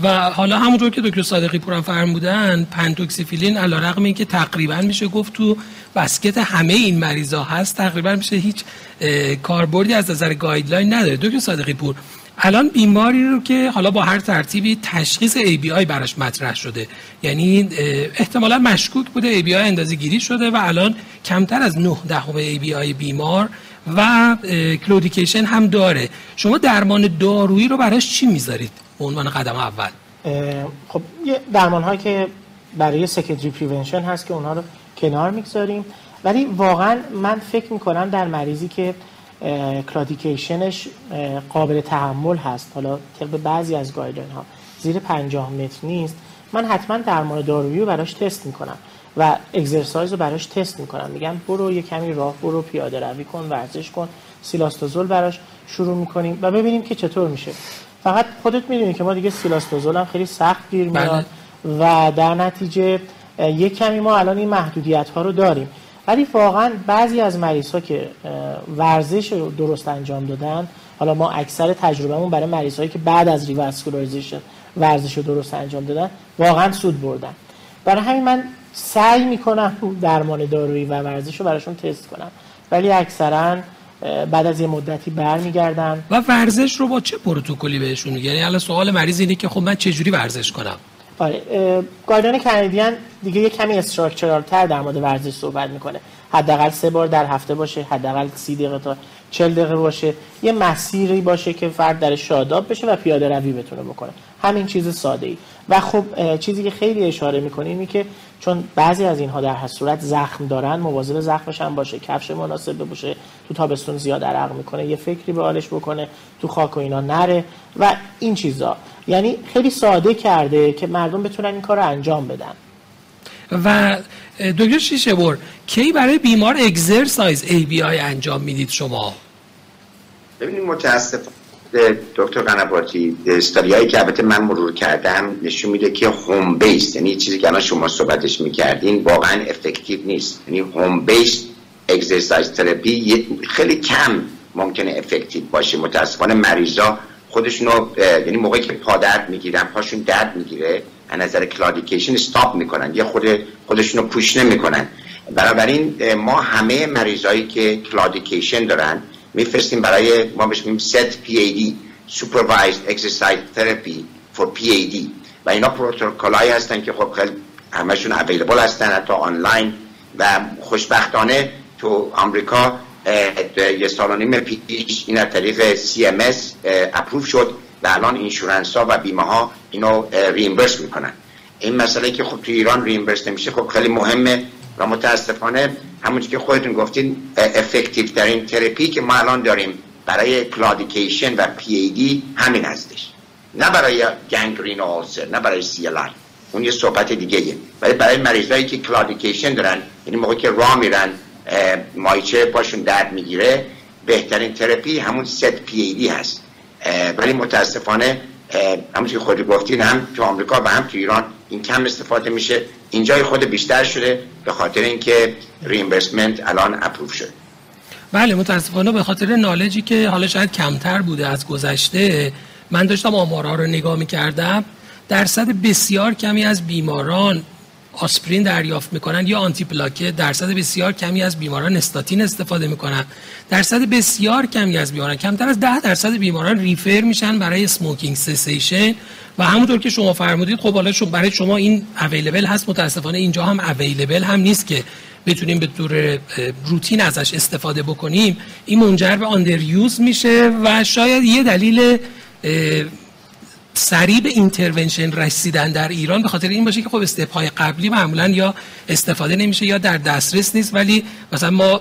و حالا همونطور که دکتر صادقی پورم فرمودن pentoxifylline علی رغم این که تقریبا میشه گفت تو بسکت همه این مریضا هست تقریبا میشه هیچ کاربردی از نظر گایدلاین نداره. دکتر صادقی پور الان بیماری رو که حالا با هر ترتیبی تشخیص ABI براش مطرح شده. یعنی احتمالا مشکوک بوده ABI اندازه گیری شده و الان کمتر از 9 دهم ABI بیمار و کلودیکیشن هم داره. شما درمان دارویی رو براش چی می‌ذارید؟ به عنوان قدم اول. خب یه درمان هایی که برای secondary prevention هست که اونها رو کنار می‌گذاریم. ولی واقعا من فکر می‌کنم در مریضی که claudication ش قابل تحمل هست حالا طبق بعضی از guideline ها زیر 50 متر نیست من حتما درمان دارویی رو براش تست می‌کنم و exercise رو براش تست می‌کنم. میگم برو یه کمی راه برو پیاده روی کن ورزش کن cilostazol براش شروع می‌کنیم و ببینیم که چطور میشه. فقط خودت می‌دونی که ما دیگه cilostazol هم خیلی سخت گیر میاد بله. و در نتیجه یک کمی ما الان این محدودیت ها رو داریم. ولی واقعا بعضی از مریض ها که ورزش رو درست انجام دادن حالا ما اکثر تجربهمون برای مریض هایی که بعد از revascularization ورزش رو درست انجام دادن واقعا سود بردن. برای همین من سعی می‌کنم درمان دارویی و ورزش رو براشون تست کنم. ولی اکثرا بعد از یه مدتی برمیگردن. و ورزش رو با چه پروتکلی بهشون میگه یعنی الان سوال مریض اینه که خب من چه جوری ورزش کنم؟ آره guideline Canadian دیگه یه کمی structural تر در مورد ورزش صحبت می‌کنه. حداقل سه بار در هفته باشه حداقل 30 دقیقه تا 40 دقیقه باشه یه مسیری باشه که فرد در شاداب بشه و پیاده روی بتونه بکنه. همین چیز ساده ای و خب چیزی که خیلی اشاره می‌کنه اینه که چون بعضی از اینها در صورت زخم دارن مواظب زخمش هم باشه کفش مناسب باشه تو تابستون زیاد عرق می‌کنه یه فکری به حالش بکنه تو خاک و اینا نره و این چیزا. یعنی خیلی ساده کرده که مردم بتونن این کار رو انجام بدن. و دکتر شیشه بر کی برای بیمار exercise ABI انجام می‌دید شما؟ ببینید متاسف دکتر قنباتی استاریایی که البته من مرور کردم نشون میده که home base یعنی چیزی که الان شما صحبتش می‌کردین واقعا effective نیست. یعنی home base exercise therapy خیلی کم ممکنه effective باشه. متاسفانه مریضا خودشونو یعنی موقعی که پا درد می‌گیرن پاشون درد می‌گیره. از نظر claudication stop می‌کنن. یه خود خودشونو push نمی‌کنن. بنابراین ما همه مریضایی که claudication دارن میفرستیم برای ما بهش میگیم SET PAD Supervised Exercise Therapy for PAD و اینا پروتکلایی هستن که خب خیلی همشون available هستن حتی آنلاین و خوشبختانه تو آمریکا یه سال و نیم پیش این از طریق CMS approve شد. و الان insurance ها و بیمه ها اینو reimburse می‌کنن. این مسئله که خب تو ایران reimburse نمیشه خب خیلی مهمه و متاسفانه همونجور که خودتون گفتین effective ترین ترپی که ما الان داریم برای claudication و پی ای دی همین هستش. نه برای gangrene و ulcer نه برای سی اون یه صحبت دیگه یه ولی برای مریضایی که claudication دارن یعنی موقعی که راه میرن ماهیچه پاشون درد می‌گیره بهترین ترپی همون SET PAD هست. ولی متاسفانه همونطور که خودتون گفتین هم تو آمریکا و هم تو ایران این کم استفاده میشه. اینجای خود بیشتر شده به خاطر اینکه reimbursement الان approve شد بله متاسفانه به خاطر knowledge ی که حالا شاید کمتر بوده از گذشته من داشتم آمارها رو نگاه می‌کردم. درصد بسیار کمی از بیماران آسپرین دریافت می‌کنن یا آنتی پلاکت درصد بسیار کمی از بیماران استاتین استفاده می‌کنن. درصد بسیار کمی از بیماران کمتر از ده درصد بیماران refer میشن برای smoking cessation و همونطور که شما فرمودید خب حالا برای شما این available هست. متاسفانه اینجا هم available هم نیست که بتونیم به طور روتین ازش استفاده بکنیم. این منجر به underuse میشه و شاید یه دلیل سریع به intervention رسیدن در ایران به خاطر این باشه که خب step های قبلی معمولا یا استفاده نمیشه یا در دسترس نیست ولی مثلا ما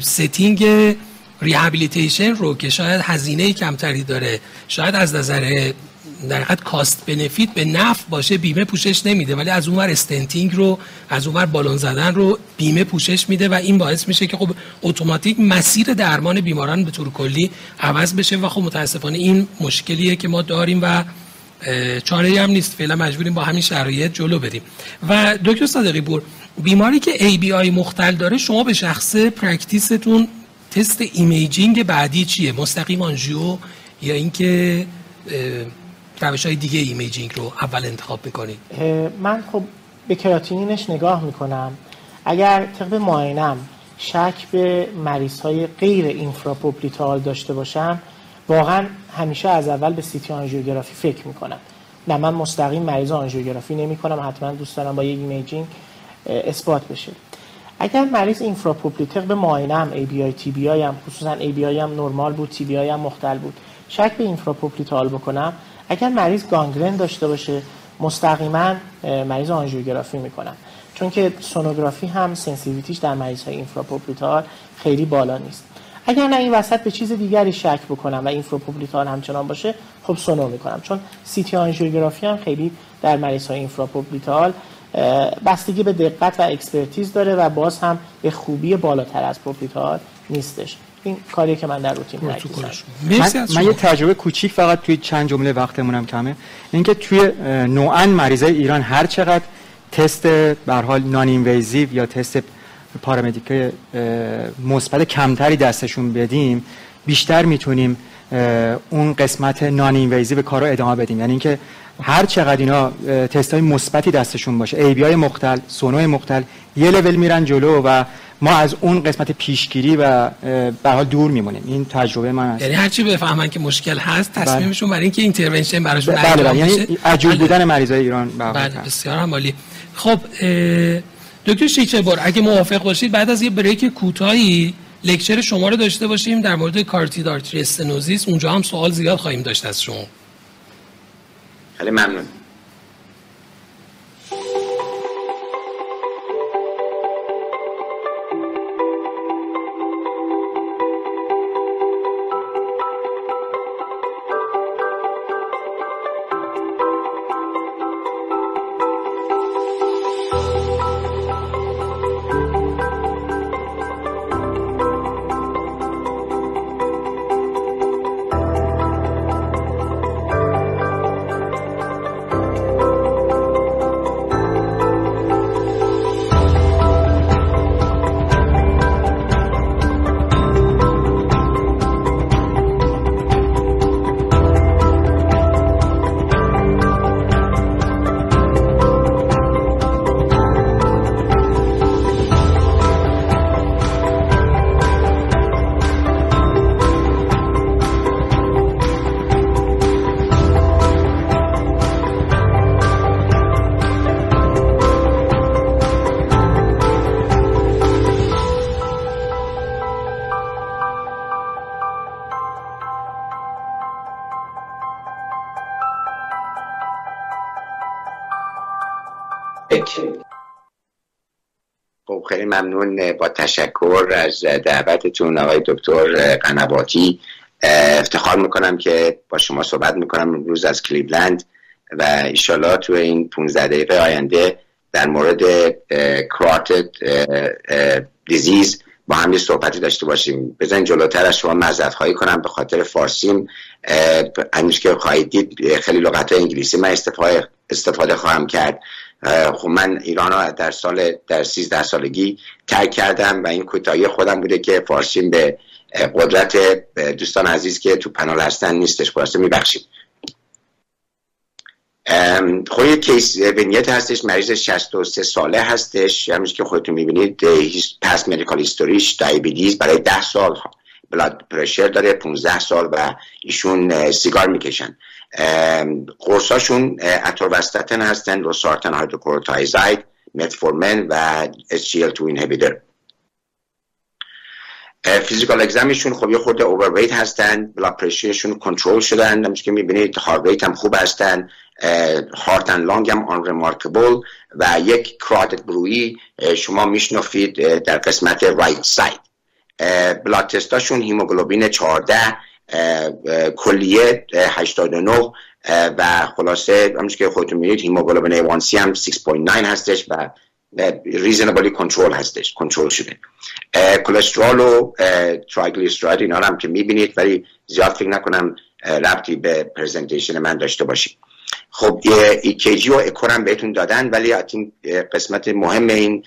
setting rehabilitation رو که شاید هزینه کمتری داره شاید از نظر در حقیقت cost benefit به نفع باشه بیمه پوشش نمیده ولی از اونور stenting رو از اونور بالون زدن رو بیمه پوشش میده و این باعث میشه که خب اتوماتیک مسیر درمان بیماران به طور کلی عوض بشه و خب متاسفانه این مشکلیه که ما داریم و چاره هم نیست. فعلا مجبوریم با همین شرایط جلو بریم. و دکتر صادقی پور بیماری که ABI مختل داره شما به شخصه practice تون تست imaging بعدی چیه؟ مستقیم آنژیو یا اینکه روش های دیگه imaging رو اول انتخاب می‌کنید من خب به کراتینینش نگاه می‌کنم. اگر طبق معاینم شک به مریض های غیر infrapopliteal داشته باشم واقعا همیشه از اول به سی‌تی آنژیوگرافی فکر می‌کنم. نه من مستقیم مریض آنژیوگرافی نمی کنم حتما دوست دارم با یک imaging اثبات بشه. اگر مریض infrapopliteal به معاینم ABI TBI هم خصوصا ای بی آی هم نرمال بود تی بی آی هم مختل بود شک به infrapopliteal بکنم. اگر مریض گانگرن داشته باشه مستقیما مریض آنژیوگرافی می‌کنم. چون که سونوگرافی هم sensitivity ش در مریض های infrapopliteal خیلی بالا نیست. اگر نه این وسط به چیز دیگری شک بکنم و infrapopliteal همچنان باشه خب سونو می‌کنم. چون سی‌تی آنژیوگرافی هم خیلی در مریض های infrapopliteal بستگی به دقت و expertise داره و باز هم به خوبی بالاتر از popliteal نیستش. این کاری که من در روتین من, من یه تجربه کوچیک فقط توی چند جمله وقتمونم کمه. اینکه توی نوعا مریضای ایران هر چقدر تست به حال noninvasive یا تست پاراکلینیک مثبت کمتری دستشون بدیم بیشتر می‌تونیم اون قسمت noninvasive کارو ادامه بدیم. یعنی اینکه هر چقدر اینا تست های مثبتی دستشون باشه ABI های مختل سونو مختل یه لول میرن جلو و ما از اون قسمت پیشگیری و به حال دور میمونیم. این تجربه من است. یعنی هر چی بفهمن که مشکل هست تصمیمشون برای اینکه intervention براشون بله بله. یعنی عجول بودن مریضای ایران بله بسیار عالی. خب دکتر شیچه بار اگه موافق باشید بعد از یه break کوتاهی lecture شما رو داشته باشیم در مورد carotid artery stenosis. اونجا هم سوال زیاد خواهیم داشت از شما. خیلی ممنون. از دعوتتون آقای دکتر قنواتی افتخار می‌کنم که با شما صحبت می‌کنم امروز از کلیبلند و ایشالا تو این 15 دقیقه آینده در مورد کراتد دیزیز با هم یه صحبتی داشته باشیم. بزن جلوتر از شما مذرت خواهی کنم به خاطر فارسیم. همیشه که خواهید دید خیلی لغت انگلیسی من استفاده خواهم کرد. خب من ایران ها در سال در 13 سالگی ترک کردم و این کوتاهی خودم بوده که فارسیم به قدرت دوستان عزیز که تو پنال هستن نیستش خلاصه میبخشید خب یه کیس بنیت هستش مریض 63 ساله هستش. همونش که خودتون می‌بینید پس مدیکال هیستوریش دایبیدیز برای 10 سال. بلاد پرشر داره 15 سال و ایشون سیگار می‌کشن. قرصاشون اتروستاتن هستن losartan hydrochlorothiazide metformin و SGLT2 inhibitor physical exam یشون خب یه خورده overweight هستن blood pressure شون کنترل شدن. همچنین که می‌بینید heart rate هم خوب هستن heart and lung هم unremarkable و یک carotid bruit ی شما میشنفید در قسمت right side blood test اشون hemoglobin 14 کلیه 89 و خلاصه همونش که خودتون می‌دید hemoglobin A1C هم 6.9 هستش و reasonably کنترل هستش کنترل شده. کلسترول و triglyceride اینا هم که می‌بینید ولی زیاد فکر نکنم ربطی به presentation من داشته باشید خب EKG و اکور هم بهتون دادن ولی قسمت مهم این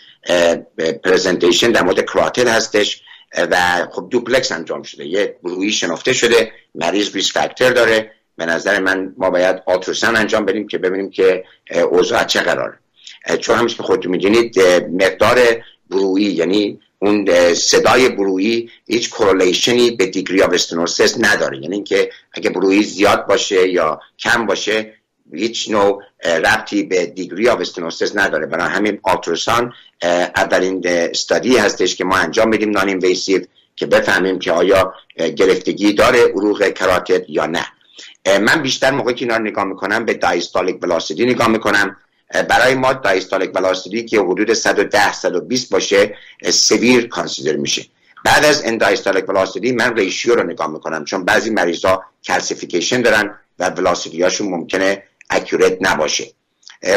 presentation در مورد کراتل هستش. و خب دوپلکس انجام شده یه روی شنفته شده مریض risk factor داره. به نظر من ما باید ultrasound انجام بدیم که ببینیم که اوضاع چه قراره. چون همیشه که خودتون می‌دونید مقدار bruit یعنی اون صدای bruit هیچ correlation ی به degree of نداره. یعنی اینکه اگه bruit زیاد باشه یا کم باشه هیچ نوع ربطی به degree of stenosis نداره. برای همین ultrasound اولین study هستش که ما انجام بدیم noninvasive که بفهمیم که آیا گرفتگی داره عروق کراتت یا نه. من بیشتر موقعی که اینا رو نگاه می‌کنم به diastolic velocity نگاه می‌کنم. برای ما diastolic velocity که حدود 110 120 باشه severe consider میشه. بعد از این diastolic velocity من ratio رو نگاه می‌کنم چون بعضی مریضا calcification دارن و velocity هاشون ممکنه accurate نباشه.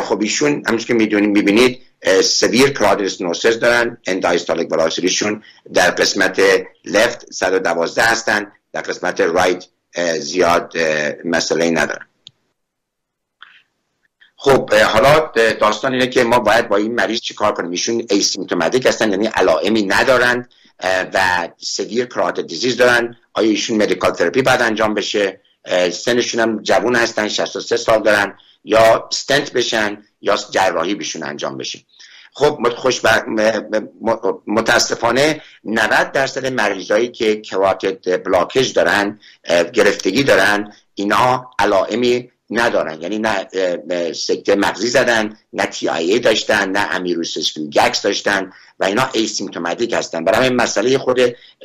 خب ایشون همونش که می‌دونید می‌بینید severe carotid stenosis دارن این diastolic velocity شون در قسمت left 112 هستن در قسمت right زیاد مسئله ندارن. خب حالا داستان اینه که ما باید با این مریض چیکار کنیم؟ ایشون asymptomatic هستن یعنی علائمی ندارن و severe carotid disease دارن. آیا ایشون medical therapy باید انجام بشه؟ سنشون هم جوون هستن 63 سال دارن یا استنت بشن یا جراحی بهشون انجام بشه. خب خوش متاسفانه 90 درصد مریضایی که carotid blockage دارن گرفتگی دارن اینا علائمی ندارن. یعنی نه سکته مغزی زدن نه TIA داشتن نه amaurosis fugax داشتن و اینا asymptomatic هستن. برای این مسئله خود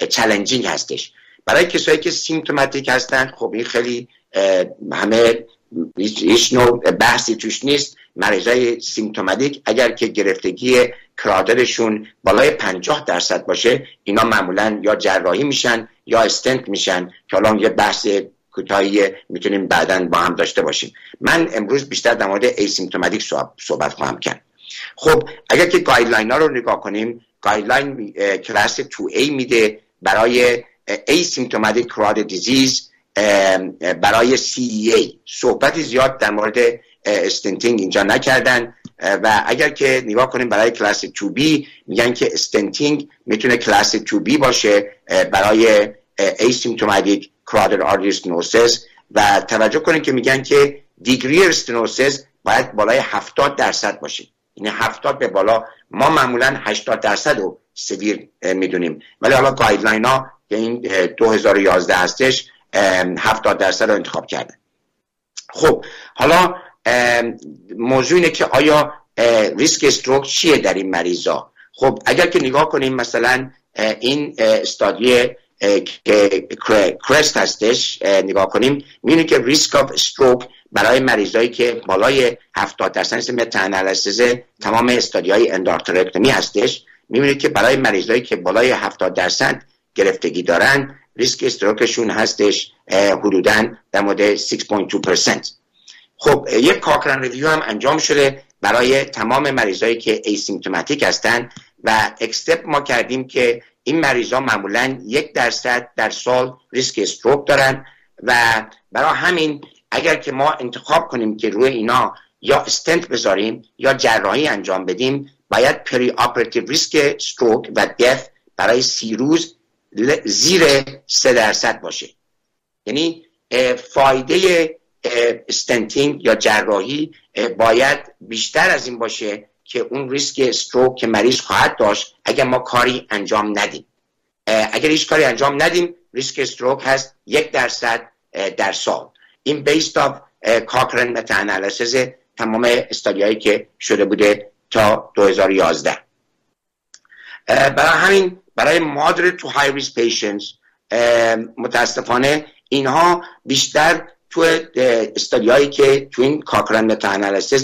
challenging هستش. برای کسایی که symptomatic هستن خب این خیلی همه هیچ نوع بحثی توش نیست. مریضای symptomatic اگر که گرفتگی کرادرشون بالای 50 درصد باشه اینا معمولا یا جراحی میشن یا استنت میشن که الان یه بحث کوتاهی می‌تونیم بعدا با هم داشته باشیم. من امروز بیشتر در مورد asymptomatic صحبت خواهم کرد. خب اگر که guideline ها رو نگاه کنیم guideline کلاس 2A میده برای asymptomatic carotid disease برای CEA صحبت زیاد در مورد stenting اینجا نکردن. و اگر که نگاه کنیم برای کلاس 2B میگن که stenting می‌تونه کلاس 2B باشه برای asymptomatic carotid artery stenosis و توجه کنیم که میگن که degree stenosis باید بالای 70 درصد باشه. یعنی 70 به بالا. ما معمولا 80 درصد رو severe می‌دونیم. ولی حالا guideline ها که این 2011 هستش 70 درصد رو انتخاب کردن. خب حالا موضوع اینه که آیا ریسک stroke چیه در این مریضا خب اگر که نگاه کنیم مثلا این study که CREST هستش نگاه کنیم می‌بینیم که risk of stroke برای مریضایی که بالای 70 درصد meta-analysis تمام study های endarterectomy هستش می‌بینید که برای مریضایی که بالای 70 درصد گرفتگی دارن ریسک stroke شون هستش حدودا در مورد 6.2% خب یک Cochrane review هم انجام شده برای تمام مریضایی که asymptomatic هستن و accept ما کردیم که این مریض ها معمولا یک درصد در سال ریسک stroke دارن و برای همین اگر که ما انتخاب کنیم که روی اینا یا استنت بذاریم یا جراحی انجام بدیم باید perioperative risk stroke و death برای سی روز زیر سه درصد باشه. یعنی فایده stenting یا جراحی باید بیشتر از این باشه که اون ریسک stroke که مریض خواهد داشت اگر ما کاری انجام ندیم. اگر هیچ کاری انجام ندیم ریسک stroke هست یک درصد در سال. این بیست آف Cochrane meta تمام study یایی که شده بوده تا 2011 برای همین برای moderate to high risk patients متاسفانه اینها بیشتر تو study یایی که تو این Cochrane meta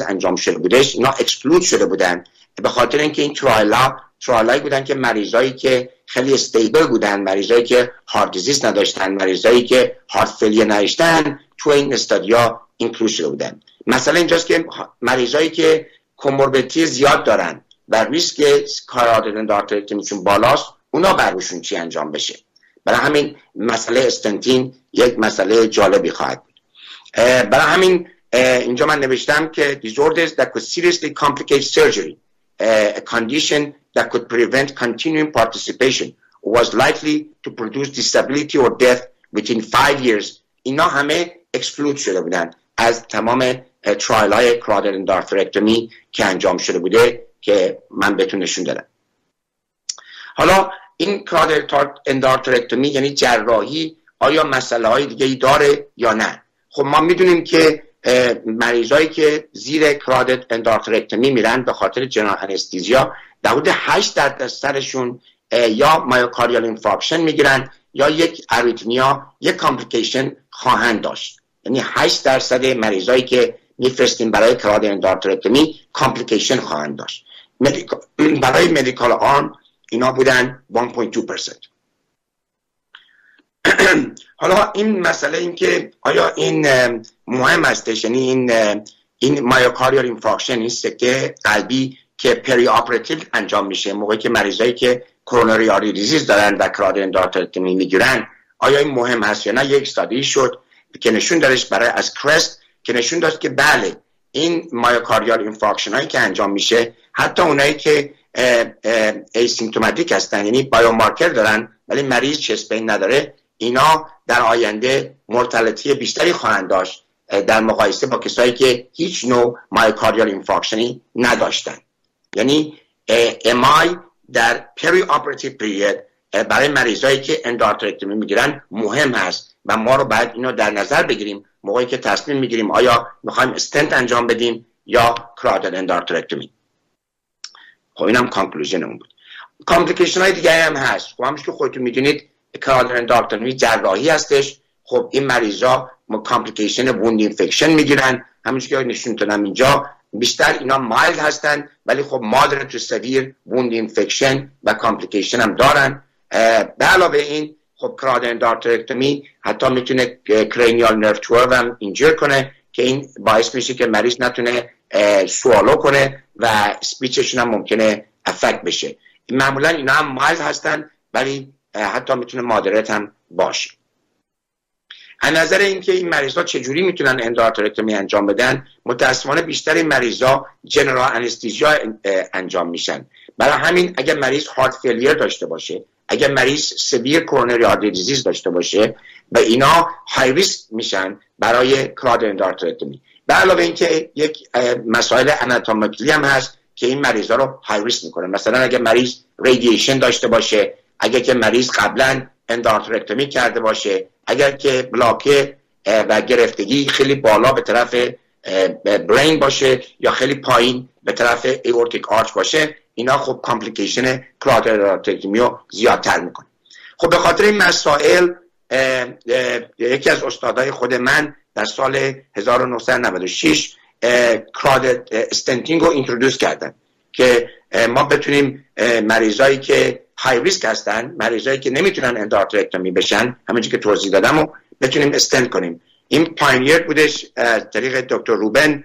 انجام شده بودش اینا exclude شده بودن. به خاطر اینکه این trial ا trial ایی بودن که مریضایی که خیلی stable بودن مریضایی که heart disease نداشتن مریضایی که heart failure نداشتن تو این study ا include شده بودن. مثلا اینجاست که مریضایی که کوموربیدیتی زیاد دارن و ریسک کارادن میشون بالاست اونا بروشون چی انجام بشه. برای همین مسئله استنتین یک مسئله جالبی خواهد بود. برای همین اینجا من نوشتم که disorders that could seriously complicate surgery a condition that could prevent continuing participation was likely to produce disability or death within five years. اینا همه اکسکلود شده بودن از تمام ترایل های کرادر اندارترکتومی که انجام شده بوده که من بهتون نشون دادم. حالا این کرادر اندارترکتومی یعنی جراحی آیا مسئله های دیگه ای داره یا نه؟ خب ما می‌دونیم که مریضایی که زیر کرادت اندارترکتومی میرن به خاطر جنرال انستیزیا در حدود 8 درصدشون یا myocardial infarction می‌گیرن یا یک arrhythmia یک complication خواهند داشت. یعنی 8 درصد مریضایی که میفرستیم برای carotid endarterectomy complication خواهند داشت. برای medical arm اینا بودن 1.2% حالا این مسئله این که آیا این مهم هستش یعنی این این myocardial infarction این سکته قلبی که perioperative انجام میشه موقعی که مریضایی که coronary artery disease دارن و carotid endarterectomy می‌گیرن آیا این مهم هست یا نه؟ یک study شد که نشون دارش برای از CREST که نشون داد که بله این myocardial infarction هایی که انجام میشه حتی اونایی که asymptomatic هستن یعنی biomarker دارن ولی مریض chest pain نداره اینا در آینده mortality بیشتری خواهند داشت در مقایسه با کسایی که هیچ نوع myocardial infarction ی نداشتن. یعنی MI در perioperative period برای مریضایی که endarterectomy می‌گیرن مهم هست. و ما رو باید اینو در نظر بگیریم موقعی که تصمیم می‌گیریم آیا می‌خوایم استنت انجام بدیم یا carotid endarterectomy خب اینم conclusion اون بود. complication های دیگه هم هست. خب همش که خودتون می‌دونید carotid endarterectomy جراحی هستش. خب این مریضا complication wound infection می‌گیرن. همونش که نشون دادم اینجا بیشتر اینا mild هستن ولی خب moderate to severe wound infection و complication هم دارن. به علاوه این خب carotid endarterectomy حتی می‌تونه cranial nerve هم injure کنه که این باعث میشه که مریض نتونه swallow کنه و speech شون هم ممکنه affect بشه. معمولا اینا هم mild هستن ولی حتی می‌تونه moderate هم باشه. از نظر اینکه این مریضا چجوری می‌تونن endarterectomy انجام بدن متاسفانه بیشتر این مریضا general anesthesia انجام میشن. برای همین اگر مریض heart failure داشته باشه اگر مریض severe coronary artery disease داشته باشه و اینا high risk میشن برای carotid endarterectomy به علاوه اینکه یک مسائل anatomical ی هم هست که این مریضا رو high risk می‌کنه. مثلا اگر مریض radiation داشته باشه اگر که مریض قبلا endarterectomy کرده باشه اگر که block ه و گرفتگی خیلی بالا به طرف brain باشه یا خیلی پایین به طرف aortic arch باشه اینا خب complication carotid endarterectomy رو زیادتر می‌کنه. خب به خاطر این مسائل یکی از استادای خود من در سال 1996 carotid stenting رو introduce کردن که ما بتونیم مریضایی که high risk هستن مریضایی که نمی‌تونن endarterectomy بشن همونجوری که توضیح دادم و بتونیم استنت کنیم. این pioneer بودش از طریق دکتر روبن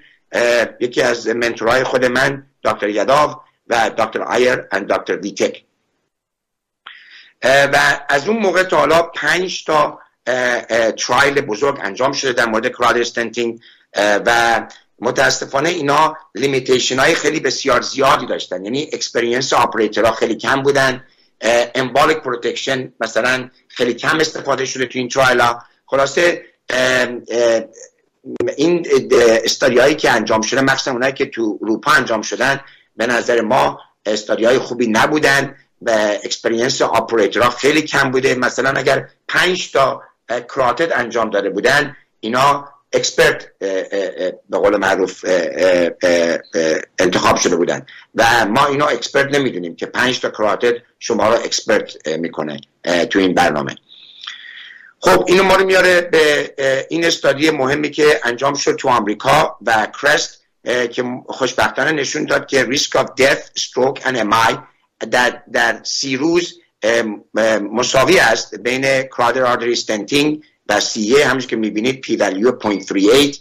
یکی از mentor های خود من دکتر یداو. و دکتر آیر و دکتر ویتک. و از اون موقع تا حالا پنج تا trial بزرگ انجام شده در مورد carotid stenting و متاسفانه اینا limitation های خیلی بسیار زیادی داشتن. یعنی experience operator ها خیلی کم بودن. embolic protection مثلا خیلی کم استفاده شده تو این trial ها خلاصه این study هایی که انجام شده مخصوصا اونایی که تو اروپا انجام شدن به نظر ما study های خوبی نبودن و experience operator ها خیلی کم بوده. مثلا اگر پنج تا کراتد انجام داده بودن اینا expert به قول معروف انتخاب شده بودن. و ما اینا expert نمی‌دونیم که پنج تا کراتد شما رو expert می‌کنه تو این برنامه. خب اینو ما رو میاره به این study مهمی که انجام شد تو آمریکا و CREST که خوشبختانه نشون داد که risk of death stroke and MI در, در سی روز مساوی است بین carotid artery stenting و CEA همش که می‌بینید P value 0.38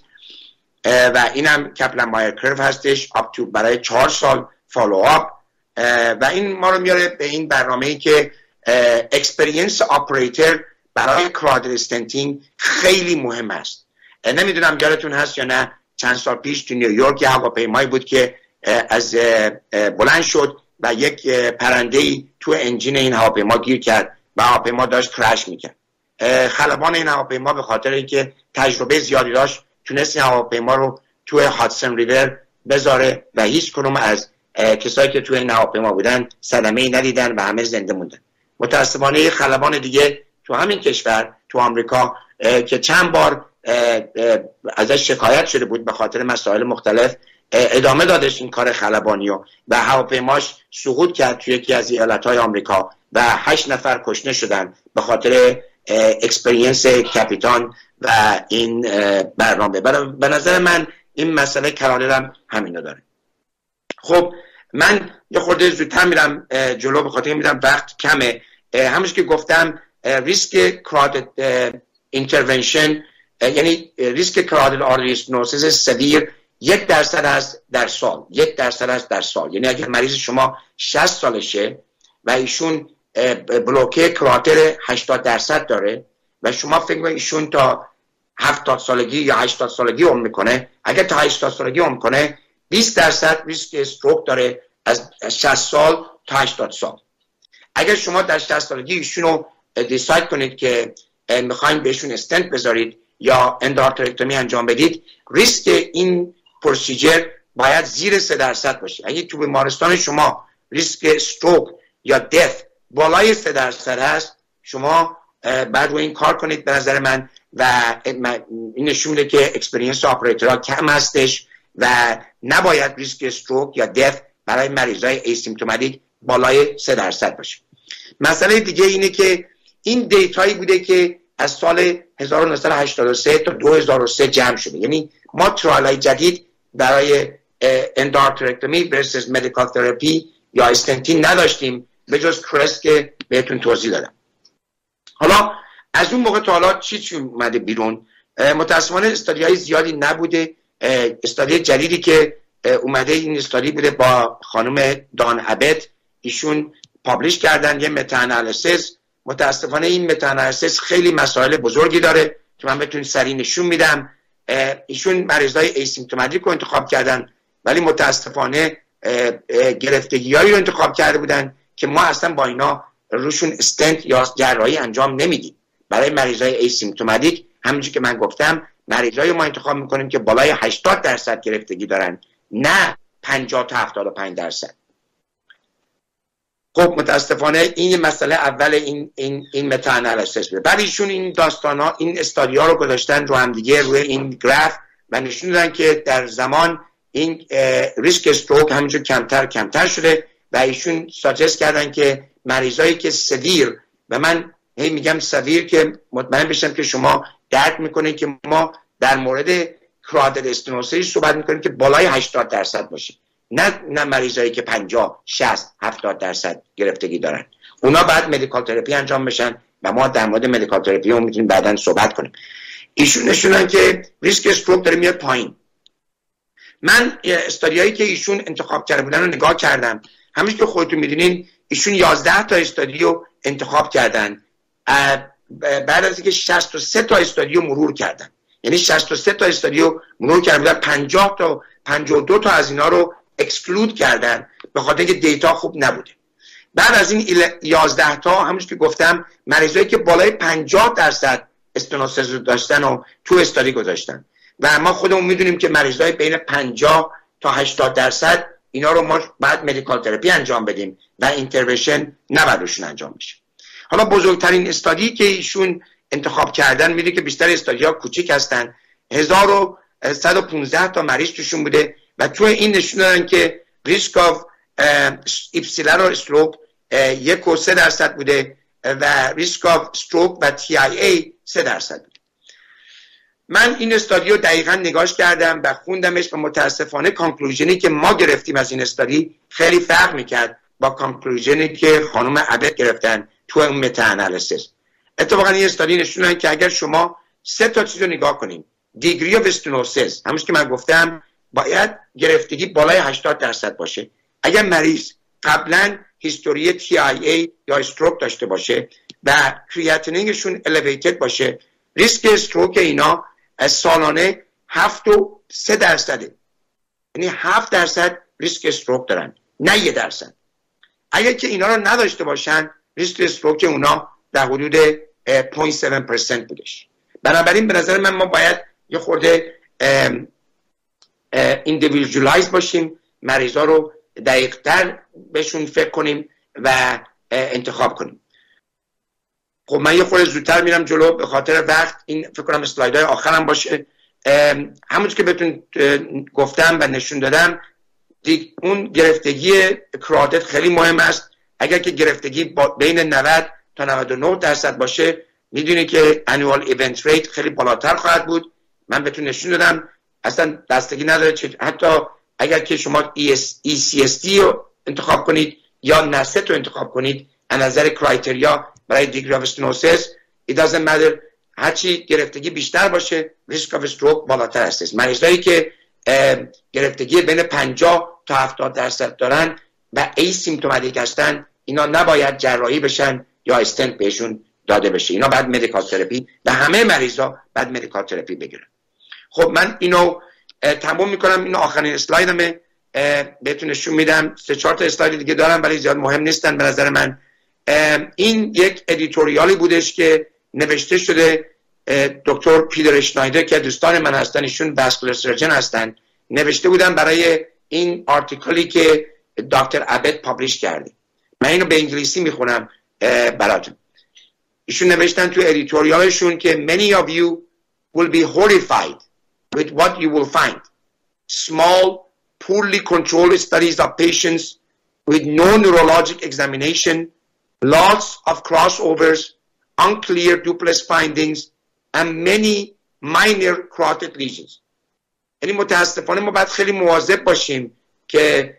و این هم Kaplan-Meier curve هستش up to برای چهار سال follow up و این ما رو میاره به این برنامه ای که experience operator برای carotid stenting خیلی مهم است. نمی‌دونم یادتون هست یا نه چند سال پیش تو نیویورک یه هواپیمایی بود که از بلند شد و یک پرنده ای تو انجین این هواپیما گیر کرد و هواپیما داشت کرش می‌کرد. خلبان این هواپیما به خاطر اینکه تجربه زیادی داشت تونست این هواپیما رو تو هاتسن ریور بذاره و هیچ کنوم از کسایی که تو این هواپیما بودن صدمه ای ندیدن و همه زنده موندن. متاسفانه خلبان دیگه تو همین کشور تو آمریکا که چند بار ازش شکایت شده بود به خاطر مسائل مختلف. ادامه دادش این کار خلبانی و و هواپیماش سقوط کرد توی یکی از ایالت های آمریکا و هشت نفر کشته شدن به خاطر experience کپیتان و این برنامه. به نظر من این مسئله کرانه همینو داره. خب من یه خورده زودتر میرم جلو به خاطر میرم وقت کمه. همش که گفتم ریسک کرادت intervention یعنی ریسک carotid artery stenosis severe یک درصد هست در سال یک درصد هست در سال. یعنی اگر مریض شما 60 سالشه و ایشون blockage carotid 80 درصد داره و شما فکر کنید ایشون تا 70 سالگی یا 80 سالگی عمر می‌کنه اگر تا 80 سالگی عمر کنه 20 درصد ریسک stroke داره از 60 سال تا 80 سال. اگر شما در 60 سالگی ایشون رو decide کنید که می‌خواین بهشون استنت بذارید یا endarterectomy انجام بدید ریسک این procedure باید زیر 3 درصد باشه. اگه تو بیمارستان شما ریسک stroke یا death بالای 3 درصد هست شما باید رو این کار کنید به نظر من و این نشون میده که experience operator ها کم هستش و نباید ریسک stroke یا death برای مریضای asymptomatic بالای 3 درصد باشه. مسئله دیگه اینه که این data یی بوده که از سال 1983 تا 2003 جمع شده. یعنی ما trial های جدید برای endarterectomy versus medical therapy یا stenting نداشتیم به جز CREST که بهتون توضیح دادم. حالا از اون موقع تا حالا چی چی اومده بیرون؟ متاسفانه study های زیادی نبوده. study جدیدی که اومده این study بوده با خانم آن ابت ایشون publish کردن یه meta-analysis متاسفانه این meta-analysis خیلی مسائل بزرگی داره که من بهتون سریع نشون میدم. ایشون مریضای asymptomatic رو انتخاب کردن ولی متاسفانه گرفتگی رو انتخاب کرده بودن که ما اصلا با اینا روشون استنت یا جراحی انجام نمیدیم. برای مریضای asymptomatic همینجور که من گفتم مریضای ما انتخاب می‌کنیم که بالای 80 درصد گرفتگی دارن نه 50 تا 75 درصد. خب متاسفانه این مسئله اول این این این متا انالیسیس بود بعد ایشون این داستان ها این استادیا رو گذاشتن رو هم دیگه روی این گراف و نشون دادن که در زمان این ریسک استروک همینجور کمتر کمتر شده و ایشون ساجست کردن که مریضایی که سویر و من هی میگم سویر که مطمئن بشم که شما درک می‌کنه که ما در مورد carotid stenosis صحبت می‌کنیم که بالای 80 درصد باشه. نه نه مریضایی که 50 60 70 درصد گرفتگی دارن. اونا باید medical therapy انجام بشن و ما در مورد medical therapy هم می‌تونیم بعدا صحبت کنیم. ایشون نشونن که ریسک stroke داره میاد پایین. من study هایی که ایشون انتخاب کرده بودن رو نگاه کردم. همینجور که خودتون می‌دونین ایشون 11 تا study و انتخاب کردن. بعد از اینکه 63 تا study و مرور کردن. یعنی 63 تا study و مرور کردن. 50 تا 52 تا از اینا رو exclude کردن به خاطر اینکه data خوب نبوده. بعد از این 11 تا همونطور که گفتم مریضایی که بالای 50 درصد stenosis رو داشتن و تو study گذاشتن. و ما خودمون می‌دونیم که مریضای بین 50 تا 80 درصد اینا رو ما باید medical therapy انجام بدیم و intervention نباید انجام بشه. حالا بزرگترین study که ایشون انتخاب کردن میده که بیشتر study ها کوچیک هستن. 1115 تا مریض توشون بوده. و تو این نشون دادن که risk of ipsilateral stroke یک و سه درصد بوده و risk of stroke و TIA سه درصد بوده. من این study رو دقیقا نگاش کردم و خوندمش و متاسفانه conclusion ی که ما گرفتیم از این study خیلی فرق می‌کرد با conclusion ی که خانم ابت گرفتن تو اون meta-analysis. اتفاقا این استادی نشونن که اگر شما سه تا چیز رو نگاه کنیم دیگری و استنوسیس همونش که من گفتم باید گرفتگی بالای 80 درصد باشه. اگر مریض قبلا هیستوری ای یا استروک داشته باشه و کریاتینینگشون الیویتد باشه ریسک استروک اینا از سالانه هفت و سه درصده. یعنی هفت درصد ریسک استروک دارن نه یه درصد. اگر که اینا رو نداشته باشن ریسک stroke اونا در حدود 0.7% بودش. بنابراین به نظر من ما باید یه خورده individualize باشیم مریضا رو دقیقتر بهشون فکر کنیم و انتخاب کنیم. خب من یه خورده زودتر میرم جلو به خاطر وقت این فکر کنم های آخرم باشه. همونطور که بهتون گفتم و نشون دادم اون گرفتگی کرادت خیلی مهم است. اگر که گرفتگی بین 90 تا 99 درصد باشه می‌دونی که annual event rate خیلی بالاتر خواهد بود. من بهتون نشون دادم اصلا بستگی نداره حتی اگر که شما ECST رو انتخاب کنید یا NASCET رو انتخاب کنید از نظر criteria برای degree of stenosis it doesn't matter. هرچی گرفتگی بیشتر باشه risk of stroke بالاتر هستش. مریضایی که گرفتگی بین 50 تا 70 درصد دارن و asymptomatic هستن اینا نباید جراحی بشن یا استنت بهشون داده بشه. اینا باید medical therapy و همه مریضا باید medical therapy بگیرن. خب من اینو تموم می‌کنم. اینو آخرین اسلایدمه بهتون نشون میدم. سه چهار تا اسلاید دیگه دارم ولی زیاد مهم نیستن به نظر من. این یک editorial ی بودش که نوشته شده دکتر پیتر شنایدر که دوستان من هستن ایشون vascular surgeon هستن. نوشته بودن برای این article ی که دکتر ابت publish کرده. من اینو به انگلیسی می‌خونم براتون. ایشون نوشتن تو editorial شون که many of you will be horrified. with what you will find small poorly controlled studies of patients with no neurologic examination lots of crossovers unclear duplex findings and many minor carotid lesions یعنی متاسفانه ما باید خیلی مواظب باشیم که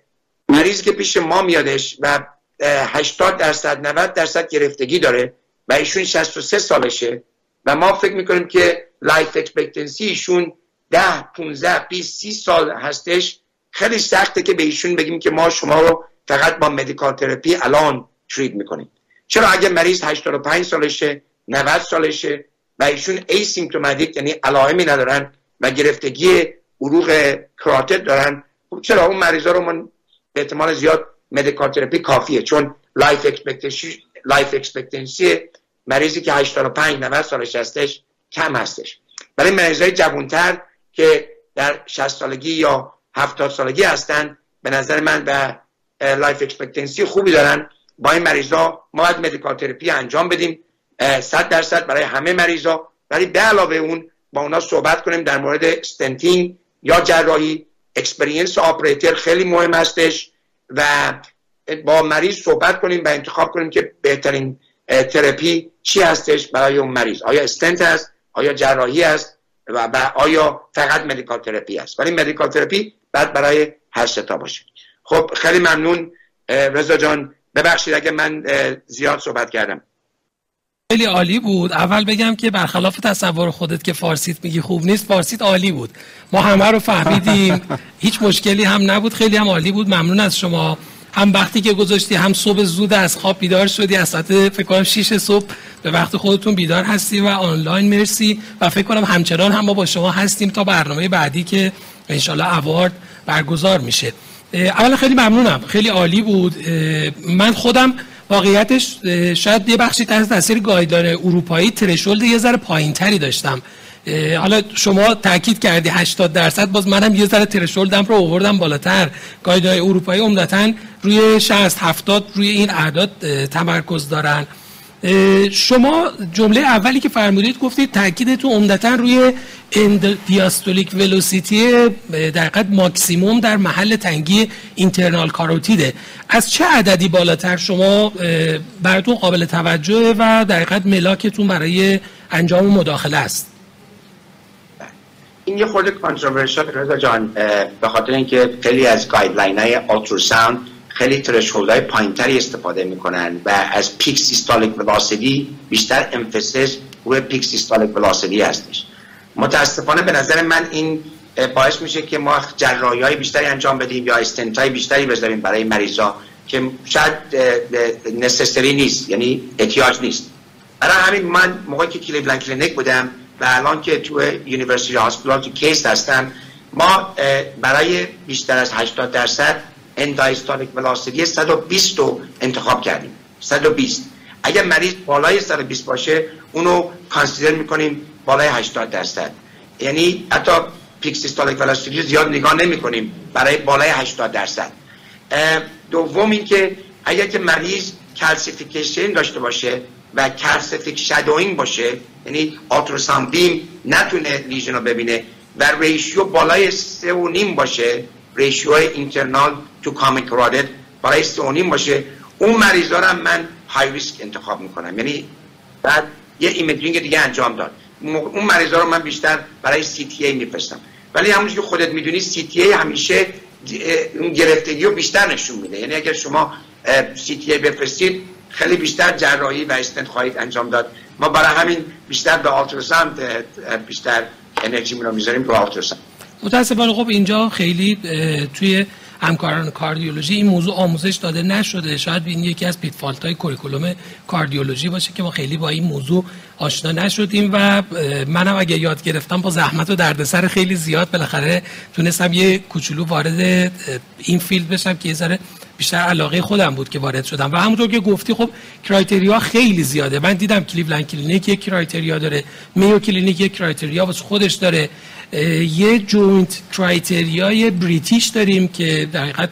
مریض که پیش ما میادش و 80 درصد 90 درصد گرفتگی داره و ایشون 63 سالشه و ما فکر میکنیم که لایف اکسپکتنسی ایشون 10 15 20 30 سال هستش. خیلی سخته که به ایشون بگیم که ما شما رو فقط با medical therapy الان treat می‌کنیم. چرا اگه مریض 85 سالشه 90 سالشه و ایشون asymptomatic یعنی علائمی ندارن و گرفتگی عروق کراتت دارن خب چرا اون مریضا رو من به احتمال زیاد medical therapy کافیه؟ چون life expectancy life expectancy مریضی که 85 90 سالش هستش کم هستش. برای مریضای جوانتر که در 60 سالگی یا 70 سالگی هستن به نظر من و life expectancy خوبی دارن. با این مریضا ما باید medical therapy انجام بدیم. 100 درصد برای همه مریضا ولی به علاوه اون با اونا صحبت کنیم در مورد stenting یا جراحی. experience operator خیلی مهم هستش و با مریض صحبت کنیم و انتخاب کنیم که بهترین تراپی چی هستش برای اون مریض. آیا استنت هست؟ آیا جراحی است و آیا فقط medical therapy است؟ ولی medical therapy باید برای هر سه تا باشه. خب خیلی ممنون. رضا جان ببخشید اگه من زیاد صحبت کردم. خیلی عالی بود. اول بگم که برخلاف تصور خودت که فارسیت میگی خوب نیست فارسیت عالی بود. ما همه رو فهمیدیم. هیچ مشکلی هم نبود. خیلی هم عالی بود. ممنون از شما. هم وقتی که گذاشتی هم صبح زود از خواب بیدار شدی از ساعت فکر کنم 6 صبح به وقت خودتون بیدار هستی و آنلاین مرسی و فکر کنم همچنان هم ما با شما هستیم تا برنامه بعدی که انشالله اوارد برگزار میشه. اولا خیلی ممنونم. خیلی عالی بود. من خودم واقعیتش شاید یه بخشی تحت تاثیر گایدلاین اروپایی ترشولد یه ذره پایینتری داشتم. حالا شما تاکید کردی 80 درصد باز منم یه ذره ترشولدم رو آوردم بالاتر. guideline اروپایی عمدتا روی 60 70 روی این اعداد تمرکز دارن. شما جمله اولی که فرمودید گفتید تاکیدتون عمدتا روی diastolic velocity در ماکسیموم در محل تنگی internal carotid ه. از چه عددی بالاتر شما براتون قابل توجه و در ملاکتون برای انجام مداخله است؟ این یه خورده controversial رضا جان به خاطر اینکه خیلی از guideline های ultrasound خیلی threshold های پایینتری استفاده می‌کنن و از peak systolic velocity بیشتر emphasis روی peak systolic velocity هستش. متاسفانه به نظر من این باعث میشه که ما جراحی های بیشتری انجام بدیم یا استنت های بیشتری بذاریم برای مریضا که شاید necessary نیست یعنی احتیاج نیست. برای همین من موقعی که Cleveland Clinic بودم و الان که تو University Hospital تو Case هستم ما برای بیشتر از 80 درصد end diastolic velocity 120 رو انتخاب کردیم. 120 اگر مریض بالای 120 باشه اونو consider می‌کنیم بالای 80 درصد. یعنی حتی peak systolic velocity زیاد نگاه نمی کنیم برای بالای 80 درصد. دوم اینکه اگر که مریض calcification داشته باشه و calcific shadowing باشه یعنی ultrasound beam نتونه lesion رو ببینه و ratio بالای سه و نیم باشه ratio internal to common carotid بالای سه و نیم باشه. اون مریضا رو من high risk انتخاب می‌کنم. یعنی باید یه imaging دیگه انجام داد. اون مریضا رو من بیشتر برای CTA میفرستم. ولی همونجور که خودت می‌دونی CTA همیشه اون گرفتگی رو بیشتر نشون میده. یعنی اگر شما CTA بفرستید خیلی بیشتر جراحی و استنت خواهید انجام داد. ما برای همین بیشتر به ultrasound بیشتر انرژی رو می‌ذاریم رو ultrasound متاسفانه خب اینجا خیلی توی همکاران کاردیولوژی این موضوع آموزش داده نشده. شاید این یکی از pitfall های curriculum کاردیولوژی باشه که ما خیلی با این موضوع آشنا نشدیم و منم اگه یاد گرفتم با زحمت و دردسر خیلی زیاد بالاخره تونستم یه کوچولو وارد این field بشم که یه ذره بیشتر علاقه خودم بود که وارد شدم. و همونطور که گفتی خب criteria خیلی زیاده. من دیدم Cleveland Clinic یک criteria داره. Mayo Clinic یک criteria واسه خودش داره. یه joint criteria ی British داریم که در حقیقت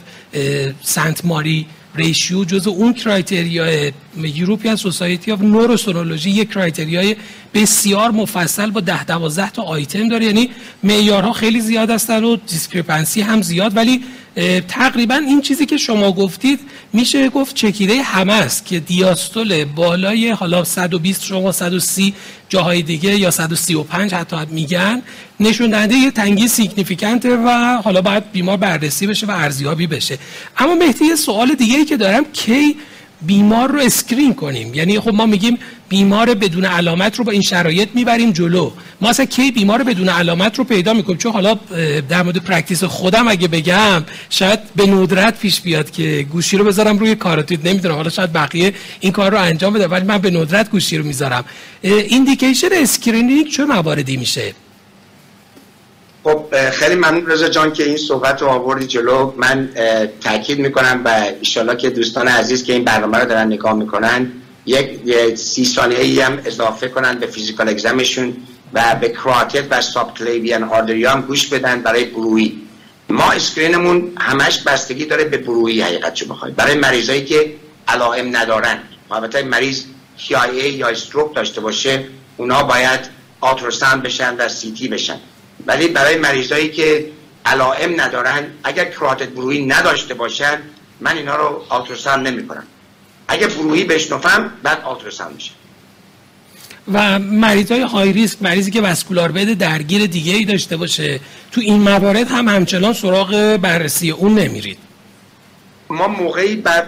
St Mary's ratio جز اون criteria ی European Society of Neurosonology یک criteria ی بسیار مفصل با ده دوازده تا آیتم داره. یعنی معیارها خیلی زیاد هستن و discrepancy هم زیاد. ولی تقریبا این چیزی که شما گفتید میشه گفت چکیده همه است که دیاستول بالای حالا 120 شما 130 جاهای دیگه یا 135 حتی میگن نشون دهنده یه تنگی significant ه و حالا باید بیمار بررسی بشه و ارزیابی بشه. اما مهدی یه سوال دیگه ای که دارم کی بیمار رو screen کنیم. یعنی خب ما میگیم بیمار بدون علامت رو با این شرایط می‌بریم جلو. ما اصلا کی بیمار بدون علامت رو پیدا می‌کنیم؟ چون حالا در مورد practice خودم اگه بگم شاید به ندرت پیش بیاد که گوشی رو بذارم روی کاراتید نمی‌دونم حالا شاید بقیه این کار رو انجام بده ولی من به ندرت گوشی رو می‌ذارم. indication screening چه مواردی میشه؟ خب خیلی ممنون رضا جان که این صحبت رو آوردی جلو. من تاکید می‌کنم و ایشالله که دوستان عزیز که این برنامه رو دارن نگاه می‌کنن یک سی ثانیه ای هم اضافه کنن به physical exam شون و به کراتیت و subclavian artery ها هم گوش بدن برای bruit ما screen مون همش بستگی داره به bruit حقیقت چه بخواید برای مریضایی که علائم ندارن. البته مریض TIA یا stroke داشته باشه اونا باید ultrasound بشن و CT بشن. ولی برای مریضایی که علائم ندارن اگر کراتت برویی نداشته باشن من اینا رو آلتروساند نمی کنم اگر برویی بشنفم بعد آلتروساند میشه. و مریض های های ریسک مریضی که وسکولار بده درگیر دیگه ای داشته باشه تو این موارد هم همچنان سراغ بررسی اون نمیرید. ما موقعی بر,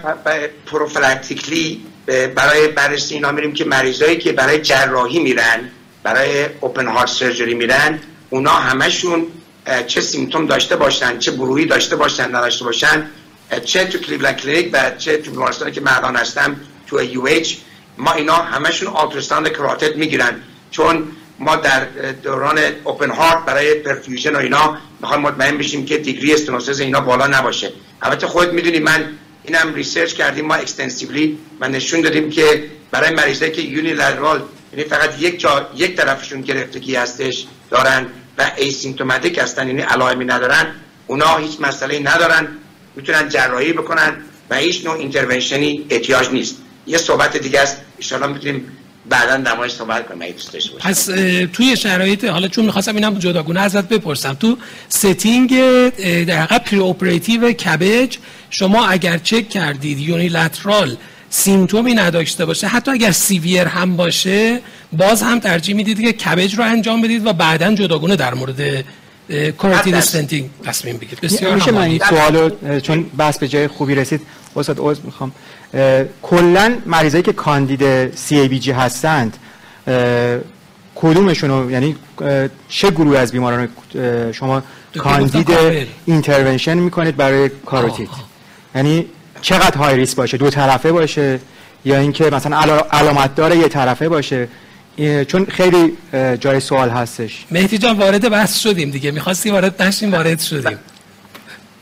پروفلکتیکلی برای بررسی اینا میریم که مریضایی که برای جراحی میرن برای open heart surgery میرن اونا همشون چه symptom داشته باشن چه bruit ای داشته باشن نداشته باشن چه تو Cleveland Clinic و چه تو بیمارستانی که من الان هستم تو UH ما اینا همشون ultrasound carotid می‌گیرن. چون ما در دوران open heart برای perfusion و اینا می‌خوایم مطمئن بشیم که دیگری stenosis اینا بالا نباشه. البته خود می‌دونی من اینم research کردیم ما extensively و نشون دادیم که برای مریضایی که unilateral یعنی فقط یک جا یک طرفشون گرفتگی هستش دارن و asymptomatic هستن یعنی علائمی ندارن اونا هیچ مسئله ندارن می‌تونن جراحی بکنن و هیچ نوع intervention ی احتیاج نیست. یه صحبت دیگه است. and می‌تونیم بعدا دمایش صحبت کنیم پس توی شرایط حالا چون می‌خواستم اینم جداگونه ازت بپرسم تو setting در حقیقت preoperative CABG شما اگر چک کردید unilateral symptom ی نداشته باشه حتی اگر severe هم باشه باز هم ترجیح می‌دید که CABG رو انجام بدید و بعدا جداگونه در مورد carotid stenting تصمیم بگیرید. بسیار میشه من این سوالو چون بحث به جای خوبی رسید استاد عذر می‌خوام. کلا مریضایی که کاندید CABG هستند کدومشون یعنی چه گروه از بیماران شما کاندید intervention می‌کنید برای کاروتید؟ یعنی چقدر high risk باشه؟ دو طرفه باشه؟ یا اینکه مثلا علامت داره یه طرفه باشه؟ چون خیلی جای سوال هستش. مهدی جان وارد بحث شدیم دیگه. می‌خواستی وارد نشیم وارد شدیم.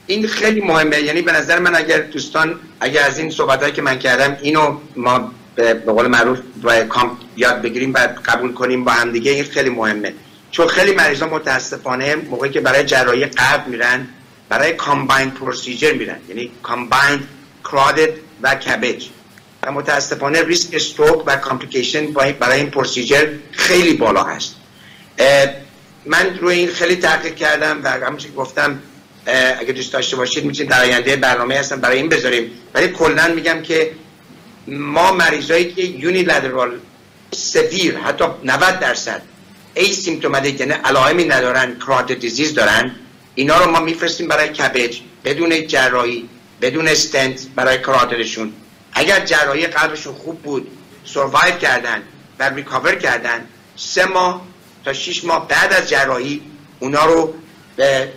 این خیلی مهمه. یعنی به نظر من اگر دوستان اگر از این صحبت که من کردم اینو ما به قول معروف با کام یاد بگیریم بعد قبول کنیم با هم دیگه این خیلی مهمه. چون خیلی مریضا متاسفانه موقعی که برای جراحی قلب میرن برای combined procedure میرن. یعنی combined carotid و CABG و متاسفانه ریسک stroke و complication برای این procedure خیلی بالا هست. من روی این خیلی تحقیق کردم و همونطور گفتم اگه دوست داشته باشید می‌تونید در آینده برنامه هستم برای این بذاریم. ولی کلا میگم که ما مریضایی که unilateral severe حتی 90 درصد asymptomatic یعنی علائمی ندارن carotid disease دارن اینا رو ما میفرستیم برای CABG بدون جراحی بدون استنت برای کراترشون اگر جراحی قلبشون خوب بود survive کردن و recover کردن سه ماه تا شش ماه بعد از جراحی اونا رو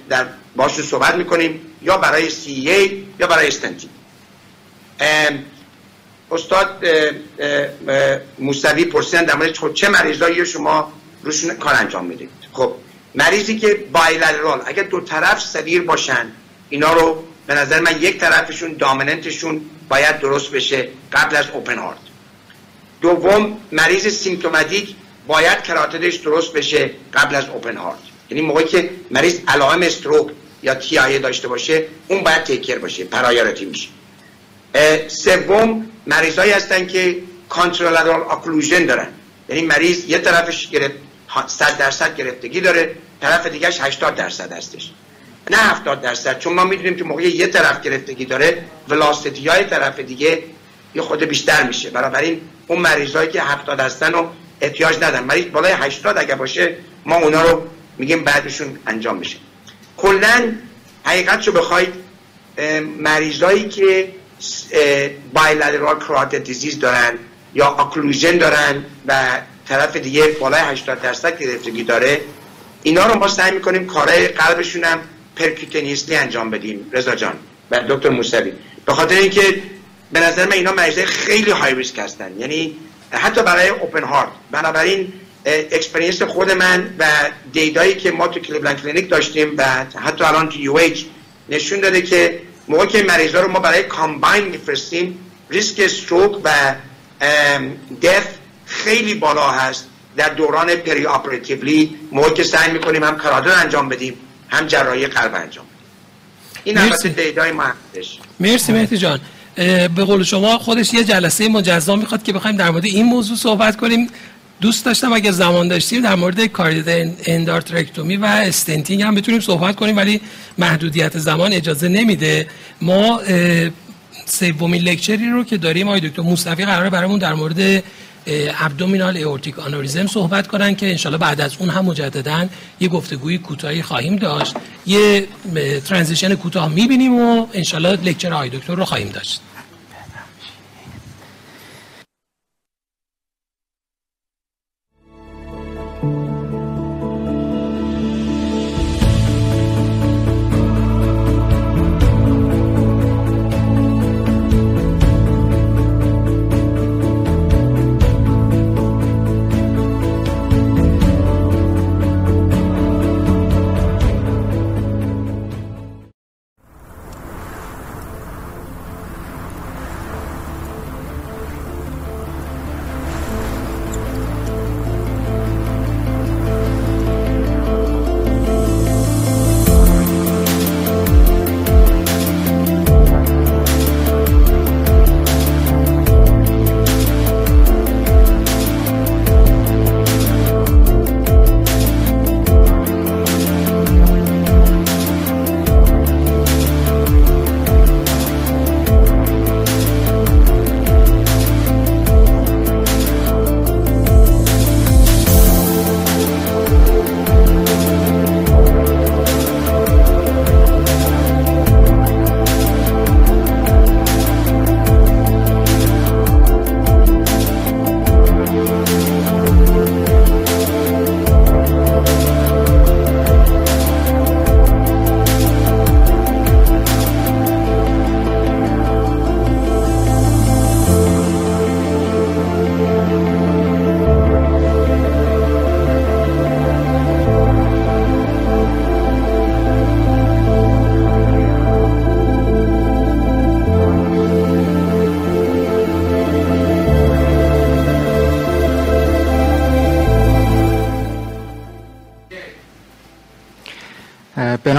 درباره‌شون صحبت می‌کنیم یا برای CEA یا برای stenting استاد موسوی پرسیدن در مورد خب چه مریضایی شما روشون کار انجام می‌دید؟ خب مریضی که بایلرال اگر دو طرف سویر باشن اینا رو به نظر من یک طرفشون دامننتشون باید درست بشه قبل از اوپن هارت دوم مریض سیمتوماتیک باید کراتدش درست بشه قبل از اوپن هارت یعنی موقعی که مریض علائم استروک یا تی داشته باشه اون باید تیکر باشه پرایارتی میشه. سوم مریضایی هستن که کانترولادال اکلوژن دارن. یعنی مریض یه طرفش گرفت 100 درصد گرفتگی داره طرف دیگهش 80 درصد هستش. نه 70 درصد چون ما می‌دونیم که موقع یه طرف گرفتگی داره ولاسیتی های طرف دیگه یه خود بیشتر میشه. بنابراین اون مریضایی که 70 هستن رو احتیاج ندارن. مریض بالای 80 اگه باشه ما اونا رو میگیم بعدشون انجام میشه. کلا حقیقت رو بخواید مریضایی که bilateral carotid disease دارن یا occlusion دارن و طرف دیگه بالای 80 درصد گرفتگی داره اینا رو ما سعی می‌کنیم کارهای قلبشون هم percutaneously انجام بدیم. رضا جان. و دکتر موسوی. به خاطر اینکه به نظر من اینا مریضای خیلی high risk هستن. یعنی حتی برای open heart بنابراین experience خود من و data یی که ما تو Cleveland Clinic داشتیم و حتی الان تو U نشون داده که موقع که مریضا رو ما برای combined میفرستیم ریسک stroke و death خیلی بالا هست. در دوران perioperatively موقع که سعی می‌کنیم هم کرادر انجام بدیم. هم جراحی قلب انجام این البته data ی ما هستش مرسی مهدی جان. به قول شما خودش یه جلسه مجزا می‌خواد که بخوایم در مورد این موضوع صحبت کنیم. دوست داشتم اگر زمان داشتیم در مورد carotid endarterectomy و stenting هم بتونیم صحبت کنیم ولی محدودیت زمان اجازه نمیده. ما سومین lecture ی رو که داریم آقای دکتر مصطفی قراره برامون در مورد abdominal aortic aneurysm صحبت کنن که انشالله بعد از اون هم مجددا یه گفتگوی کوتاهی خواهیم داشت. یه transition کوتاه می‌بینیم و انشالله lecture آقای دکتر رو خواهیم داشت.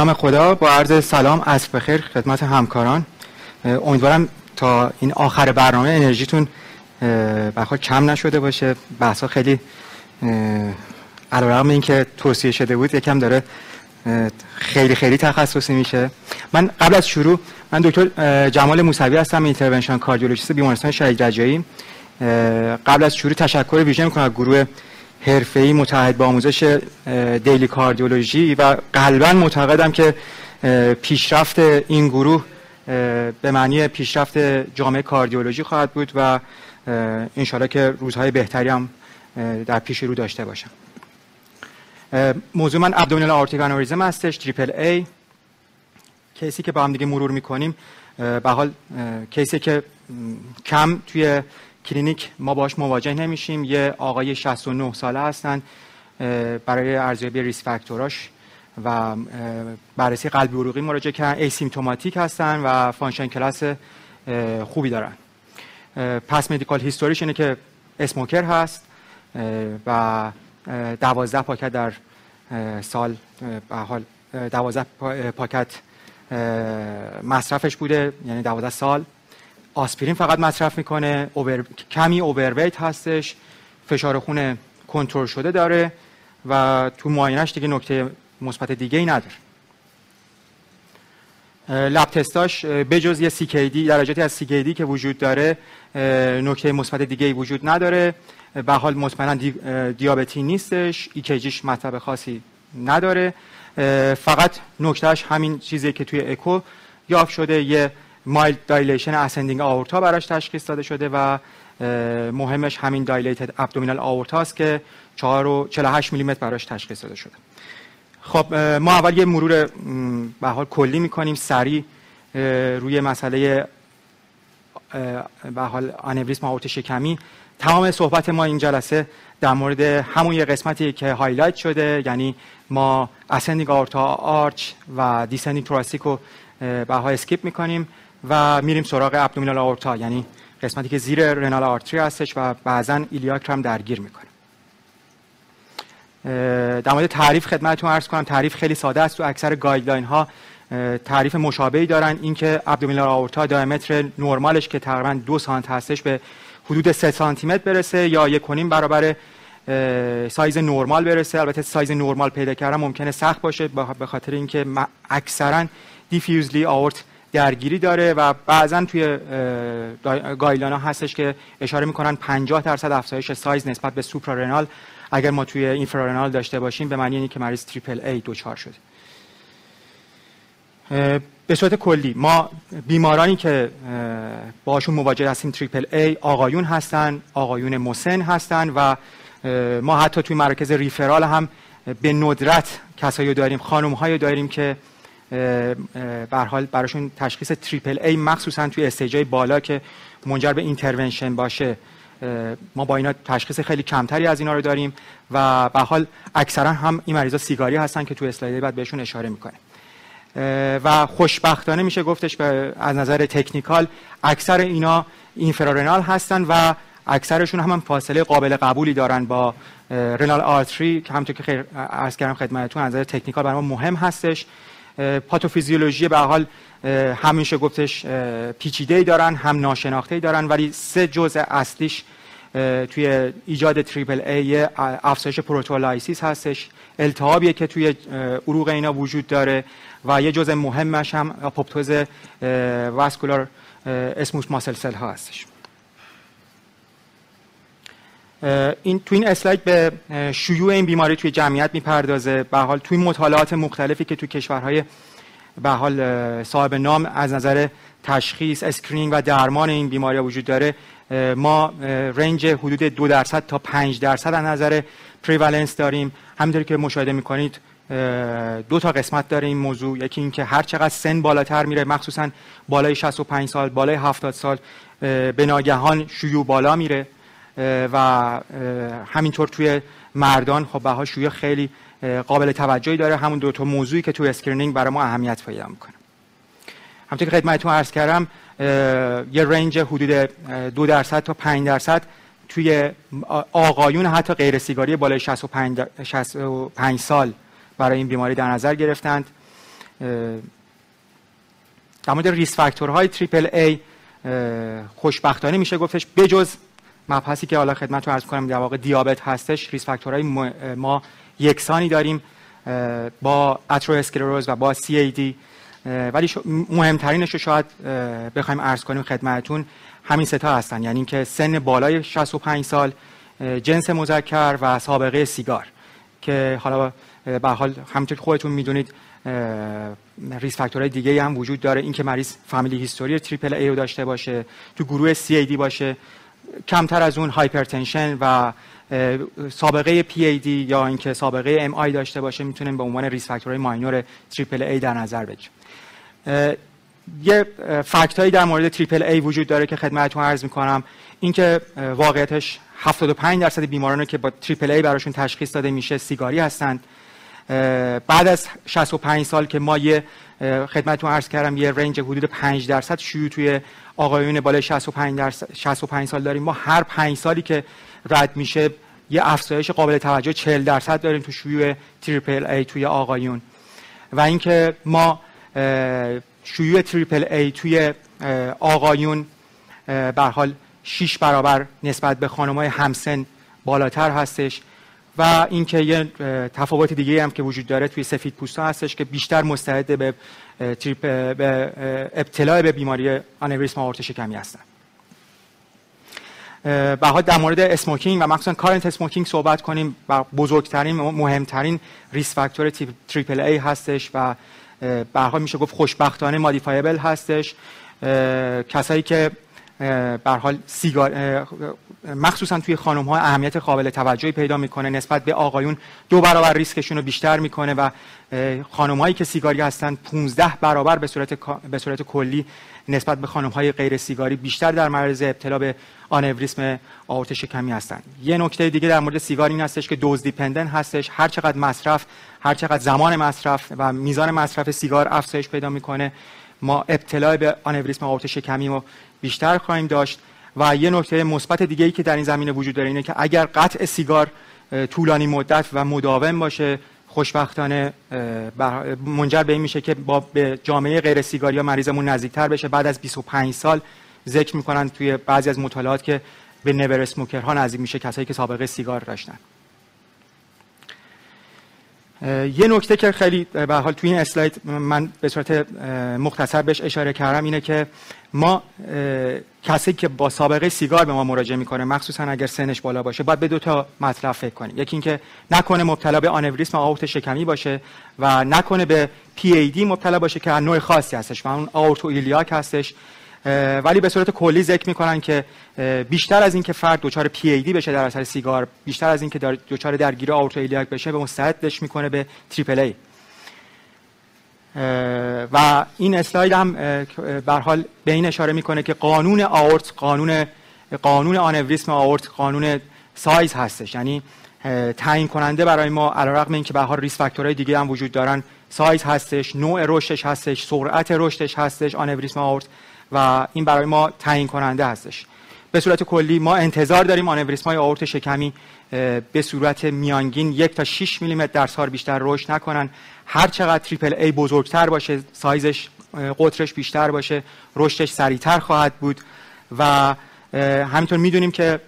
نام خدا با عرض سلام عصر بخیر خدمت همکاران. امیدوارم تا این آخر برنامه انرژیتون بخواد کم نشده باشه. بحثا خیلی علیرغم اینکه توصیه شده بود یکم داره خیلی خیلی تخصصی میشه. من قبل از شروع من دکتر جمال موسوی هستم interventional cardiologist بیمارستان شهید رجایی. قبل از شروع تشکر ویژه می‌کنم از گروه حرفه‌ای متحد با آموزش Daily Cardiology و قلبا معتقدم که پیشرفت این گروه به معنی پیشرفت جامعه cardiology خواهد بود و انشالله که روزهای بهتری هم در پیش رو داشته باشم. موضوع من abdominal aortic aneurysm هستش triple A case ی که با هم دیگه مرور می‌کنیم به حال case ی که کم توی کلینیک ما باش مواجه نمیشیم. یه آقای 69 ساله هستن برای ارزیابی risk factor اش و بررسی قلبی عروقی مراجعه کردن. asymptomatic هستن و function class خوبی دارن. past medical history ش اینه که smoker هست و دوازده پاکت در سال به حال دوازده پاکت مصرفش بوده یعنی دوازده سال. آسپرین فقط مصرف می‌کنه اوبر... کمی اوورویت هستش فشار خون کنترل شده داره و تو معاینش دیگه نکته مثبت دیگه ای نداره لب تستاش بجز یه دی درجاتی از دی که وجود داره نکته مثبت دیگه ای وجود نداره. به حال مطمئنا دی... دیابتی نیستش ایکیجیش مطلب خاصی نداره. فقط نکتهش همین چیزی که توی اکو یافت شده یه mild dilation ascending aorta براش تشخیص داده شده و مهمش همین dilated abdominal aorta است که 4 و 48 میلیمتر براش تشخیص داده شده. خب ما اول یه مرور به حال کلی می‌کنیم سریع روی مسئله به حال آنوریسم آورت شکمی. تمام صحبت ما این جلسه در مورد همون یه قسمتی که highlight شده یعنی ما ascending aorta arch و descending thoracic رو به skip می‌کنیم. و میریم سراغ abdominal aorta یعنی قسمتی که زیر renal artery هستش و بعضا iliac هم درگیر می‌کنه. در مورد تعریف خدمتتون عرض کنم تعریف خیلی ساده است. تو اکثر guideline ها تعریف مشابهی دارن. اینکه abdominal aorta diameter نرمالش که تقریبا دو سانت هستش به حدود 3 سانتی متر برسه یا یک و نیم برابر سایز نرمال برسه. البته سایز نرمال پیدا کردن ممکنه سخت باشه به خاطر اینکه اکثرا diffusely آورت درگیری داره و بعضا توی guideline ها هستش که اشاره می‌کنن 50 درصد افزایش سایز نسبت به suprarenal اگر ما توی infrarenal داشته باشیم به معنی اینه که مریض triple A دوچار شده. به صورت کلی ما بیمارانی که باشون مواجه هستیم triple A آقایون هستن آقایون مسن هستن و ما حتی توی مراکز referral هم به ندرت کسایی داریم خانم داریم که به حال براشون تشخیص triple A مخصوصا توی stage های بالا که منجر به intervention باشه ما با اینا تشخیص خیلی کمتری از اینا رو داریم و به حال اکثرا هم این مریضا سیگاری هستن که تو اسلاید بعد بهشون اشاره می‌کنه. و خوشبختانه میشه گفتش به از نظر technical اکثر اینا infrarenal هستن و اکثرشون هم, هم فاصله قابل قبولی دارن با renal artery که همونطور که خیر عرض کردم خدمتتون از نظر technical برای ما مهم هستش. پاتوفیزیولوژی به حال هم میشه گفتش پیچیده دارن هم ناشناخته دارن ولی سه جزء اصلیش توی ایجاد triple A افزایش proteolysis هستش التهابیه که توی عروق اینا وجود داره و یه جزء مهمش هم اپوپتوز vascular smooth muscle cell ها هستش. این تو این اسلاید به شیوع این بیماری توی جمعیت می‌پردازه. به حال توی مطالعات مختلفی که توی کشورهای به حال صاحب نام از نظر تشخیص screening و درمان این بیماری وجود داره ما range حدود دو درصد تا پنج درصد از نظر prevalence داریم. همینطوری که مشاهده می‌کنید دو تا قسمت داره این موضوع. یکی اینکه هر چقدر سن بالاتر میره مخصوصا بالای 65 سال بالای 70 سال به ناگهان شیوع بالا میره. و همینطور توی مردان خب بها شیوع خیلی قابل توجهی داره. همون دو تا موضوعی که توی screening برای ما اهمیت پیدا می‌کنه. همونطور که خدمتتون عرض کردم یه range حدود دو درصد تا 5 درصد توی آقایون حتی غیر سیگاری بالای 65 65 سال برای این بیماری در نظر گرفتند. در مورد risk factor های triple A خوشبختانه میشه گفتش بجز مبحثی که حالا خدمتتون عرض کنم در واقع دیابت هستش risk factor های ما یکسانی داریم با اترواسکلروز و با CAD ولی مهمترینش رو شاید بخوایم عرض کنیم خدمتتون همین سه تا هستن. یعنی اینکه سن بالای 65 سال جنس مذکر و سابقه سیگار که حالا به حال همونطور خودتون می‌دونید risk factor های دیگه هم وجود داره. اینکه مریض family history triple A رو داشته باشه تو گروه CAD باشه کمتر از اون hypertension و سابقه پی دی یا اینکه سابقه MI داشته باشه می‌تونیم به عنوان risk factor های minor triple A در نظر بگیریم. یه fact در مورد triple A وجود داره که خدمتتون عرض می‌کنم. اینکه واقعیتش 75 درصد بیمارانی که با triple A براشون تشخیص داده میشه سیگاری هستند. بعد از 65 سال که ما یه خدمتتون عرض کردم یه range حدود 5 درصد شیوع توی آقایون بالای 65 درصد 65 سال داریم. ما هر 5 سالی که رد میشه یه افزایش قابل توجه 40 درصد داریم تو شیوع triple A توی آقایون. و اینکه ما شیوع triple A توی آقایون به حال 6 برابر نسبت به های همسن بالاتر هستش. و اینکه یه تفاوت دیگه هم که وجود داره توی سفید پوستا هستش که بیشتر مستعد به trip به ابتلا به بیماری آنوریسم آورت شکمی هستن. به در مورد smoking و مخصوصا current smoking صحبت کنیم و بزرگترین مهمترین risk factor triple A هستش و به میشه گفت خوشبختانه modifiable هستش. کسایی که به حال سیگار مخصوصا توی خانم ها اهمیت قابل توجهی پیدا می‌کنه نسبت به آقایون. دو برابر ریسکشون رو بیشتر می‌کنه و خانم هایی که سیگاری هستن 15 برابر به صورت به صورت کلی نسبت به خانم های غیر سیگاری بیشتر در معرض ابتلا به آنوریسم آورت شکمی هستن. یه نکته دیگه در مورد سیگار این هستش که dose dependent هستش. هر چقدر مصرف هر چقدر زمان مصرف و میزان مصرف سیگار افزایش پیدا می‌کنه ما ابتلا به آنوریسم آورت شکمی رو بیشتر خواهیم داشت. و یه نکته مثبت دیگه ای که در این زمینه وجود داره اینه که اگر قطع سیگار طولانی مدت و مداوم باشه خوشبختانه منجر به این میشه که با به جامعه غیر سیگاری مریضمون نزدیکتر بشه. بعد از 25 سال ذکر می‌کنن توی بعضی از مطالعات که به نور اسموکرها نزدیک میشه کسایی که سابقه سیگار داشتن. یه نکته که خیلی به حال توی این اسلاید من به صورت مختصر بهش اشاره کردم اینه که ما کسی که با سابقه سیگار به ما مراجعه می‌کنه مخصوصا اگر سنش بالا باشه باید به دو تا مطلب فکر کنیم. یکی اینکه نکنه مبتلا به آنوریسم آورت شکمی باشه و نکنه به پی ای دی مبتلا باشه که نوع خاصی هستش و اون aortoiliac هستش. ولی به صورت کلی ذکر می‌کنن که بیشتر از اینکه فرد دچار پی ای دی بشه در اثر سیگار بیشتر از اینکه دچار درگیری aortoiliac بشه به مستعدش می‌کنه به triple A و این اسلاید هم به حال به این اشاره می‌کنه که قانون آورت قانون قانون آنوریسم آورت قانون سایز هستش. یعنی تعیین کننده برای ما علیرغم اینکه به حال risk factor های دیگه هم وجود دارن سایز هستش نوع رشدش هستش سرعت رشدش هستش آنوریسم آورت. و این برای ما تعیین کننده هستش. به صورت کلی ما انتظار داریم آنوریسم های آورت شکمی به صورت میانگین یک تا 6 میلیمتر در سال بیشتر رشد نکنن. هر چقدر تریپل ای بزرگتر باشه سایزش قطرش بیشتر باشه رشدش سریعتر خواهد بود. و همینطور می‌دونیم که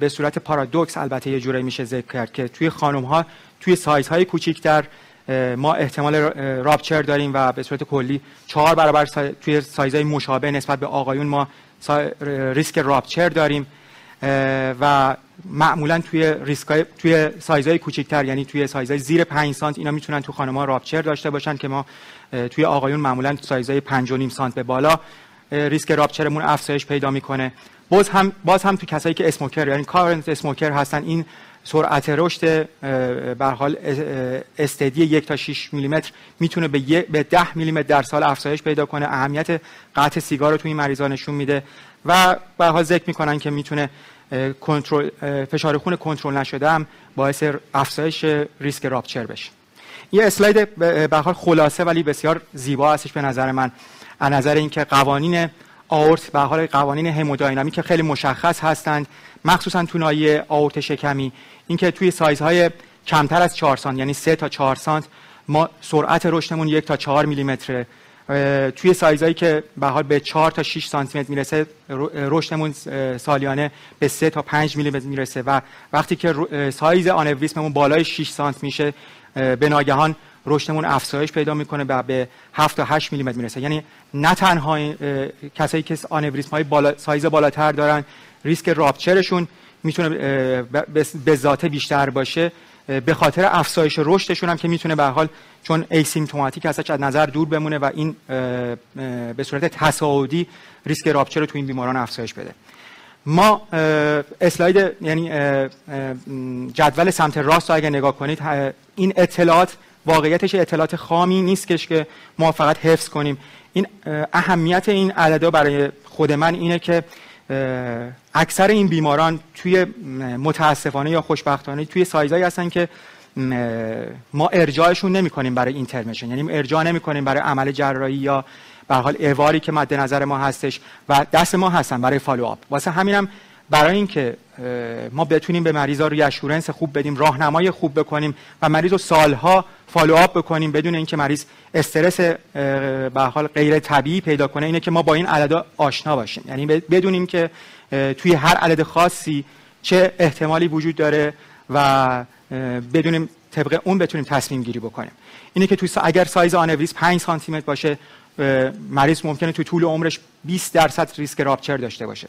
به صورت پارادوکس البته یه جوری میشه ذکر کرد که توی خانم ها توی سایزهای کوچیکتر ما احتمال راپچر داریم و به صورت کلی چهار برابر توی سایزهای مشابه نسبت به آقایون ما ریسک راپچر داریم. و معمولا توی ریسکای توی سایزهای کوچکتر یعنی توی سایزهای زیر 5 سانت اینا می‌تونن تو خانم‌ها راپچر داشته باشن که ما توی آقایون معمولا سایزهای 5 و نیم سانت به بالا ریسک راپچرمون افزایش پیدا می‌کنه. باز هم باز هم تو کسایی که اسموکر یعنی کارنت اسموکر هستن این سرعت رشد به حال استدی یک تا 6 میلیمتر می‌تونه به به 10 میلیمتر در سال افزایش پیدا کنه. اهمیت قطع سیگار رو توی این مریضا نشون میده و به حال ذکر می‌کنن که می‌تونه کنترل فشار خون کنترل نشده هم باعث افزایش ریسک راپچر بشه. یه اسلاید به حال خلاصه ولی بسیار زیبا هستش به نظر من. از نظر اینکه قوانین آورت به حال قوانین همودینامیک که خیلی مشخص هستند. مخصوصا تو نایه آورت شکمی اینکه توی سایزهای کمتر از 4 سانت یعنی 3 تا 4 سانت ما سرعت رشدمون یک تا چهار میلیمتره. توی سایزایی که به حال به 4 تا 6 سانتی متر می‌رسه رشدمون سالیانه به 3 تا 5 میلی متر می‌رسه و وقتی که سایز آنوریسممون بالای 6 سانت میشه به ناگهان رشدمون افزایش پیدا می‌کنه و به 7 تا 8 میلی متر می‌رسه. یعنی نه تنها کسایی که آنوریسم های بالا، سایز بالاتر دارن ریسک rupture شون می‌تونه به ذاته بیشتر باشه. به خاطر افزایش رشدشون هم که می‌تونه به حال چون asymptomatic هستش از نظر دور بمونه و این به صورت تصاعدی ریسک rupture رو تو این بیماران افزایش بده. ما اسلاید یعنی جدول سمت راست اگر نگاه کنید این اطلاعات واقعیتش اطلاعات خامی نیست که ما فقط حفظ کنیم. این اهمیت این عددا برای خود من اینه که اکثر این بیماران توی متاسفانه یا خوشبختانه توی سایزایی هستن که ما ارجاعشون نمی کنیم برای intervention یعنی ارجاع نمی کنیم برای عمل جراحی یا به حال EVAR ی که مد نظر ما هستش و دست ما هستن برای follow up واسه همینم برای اینکه ما بتونیم به مریضا reassurance خوب بدیم راهنمای خوب بکنیم و مریض رو سالها follow up بکنیم بدون اینکه مریض استرس به حال غیر طبیعی پیدا کنه. اینه که ما با این عددا آشنا باشیم. یعنی بدونیم که توی هر عدد خاصی چه احتمالی وجود داره و بدونیم طبق اون بتونیم تصمیم گیری بکنیم. اینه که توی اگر سایز آنوریس 5 سانتی متر باشه مریض ممکنه تو طول عمرش 20 درصد ریسک rupture داشته باشه.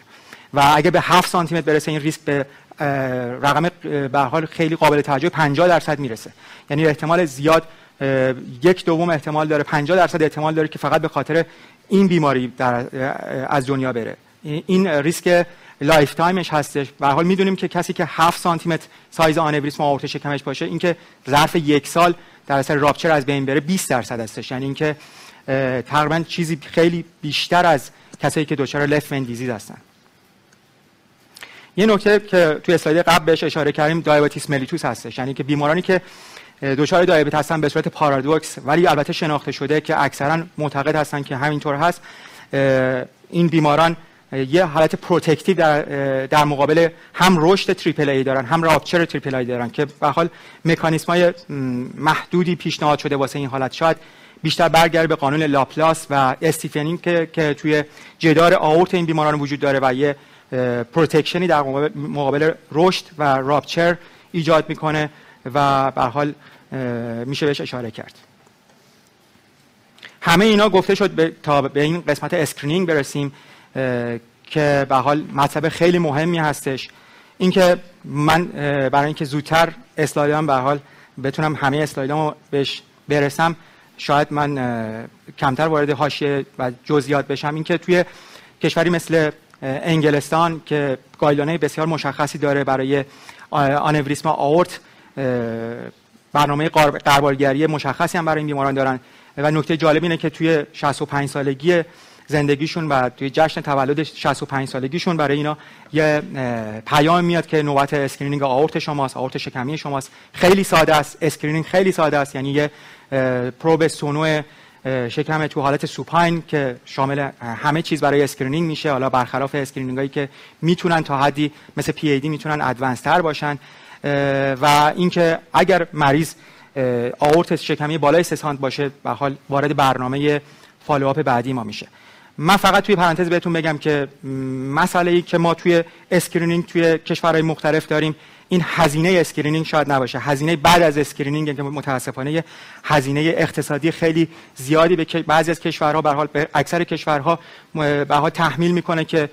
و اگه به 7 سانتی متر برسه این ریسک به رقم به حال خیلی قابل توجه 50 درصد می‌رسه. یعنی احتمال زیاد یک دوم احتمال داره 50 درصد احتمال داره که فقط به خاطر این بیماری در از دنیا بره. این ریسک lifetime ش هستش. به حال می‌دونیم که کسی که 7 سانتی متر سایز آنوریسم آورت شکمش باشه اینکه ظرف یک سال در اثر rupture از بین بره 20 درصد هستش. یعنی اینکه تقریبا چیزی خیلی بیشتر از کسایی که دچار left disease هستن. یه نکته که توی اسلاید قبل بهش اشاره کردیم diabetes mellitus هستش. یعنی که بیمارانی که دچار دیابت هستن به صورت paradox ولی البته شناخته شده که اکثرا معتقد هستن که همینطور هست این بیماران یه حالت protective در, در مقابل هم رشد triple A دارن هم rupture triple A دارن که به حال مکانیسم های محدودی پیشنهاد شده واسه این حالت. شاید بیشتر برگرده به قانون لاپلاس و stiffening که, که توی جدار آورت این بیماران وجود داره و یه protection ی در مقابل رشد و rupture ایجاد می‌کنه و به حال میشه بهش اشاره کرد. همه اینا گفته شد تا به این قسمت screening برسیم که به حال مطلب خیلی مهمی هستش. اینکه من برای اینکه زودتر اسلایدام به حال بتونم همه اسلایدامو بهش برسم شاید من کمتر وارد حاشیه و جزئیات بشم. اینکه توی کشوری مثل انگلستان که guideline بسیار مشخصی داره برای آنوریسم آورت برنامه غربالگری مشخصی هم برای این بیماران دارن. و نکته جالب اینه که توی 65 سالگی زندگیشون و توی جشن تولد 65 سالگیشون برای اینا یه پیام میاد که نوبت screening آورت شماست آورت شکمی شماست. خیلی ساده است. screening خیلی ساده است. یعنی یه probe سونو شکم تو حالت supine که شامل همه چیز برای screening میشه. حالا برخلاف screening هایی که می‌تونن تا حدی مثل پی ای دی می‌تونن advanced تر باشن. و اینکه اگر مریض آورت شکمی بالای سه باشه به حال وارد برنامه follow up بعدی ما میشه. من فقط توی پرانتز بهتون بگم که مسئله ای که ما توی screening توی کشورهای مختلف داریم این هزینه screening شاید نباشه. هزینه بعد از screening که متاسفانه هزینه اقتصادی خیلی زیادی به بعضی از کشورها به حال اکثر کشورها به حال تحمیل می‌کنه که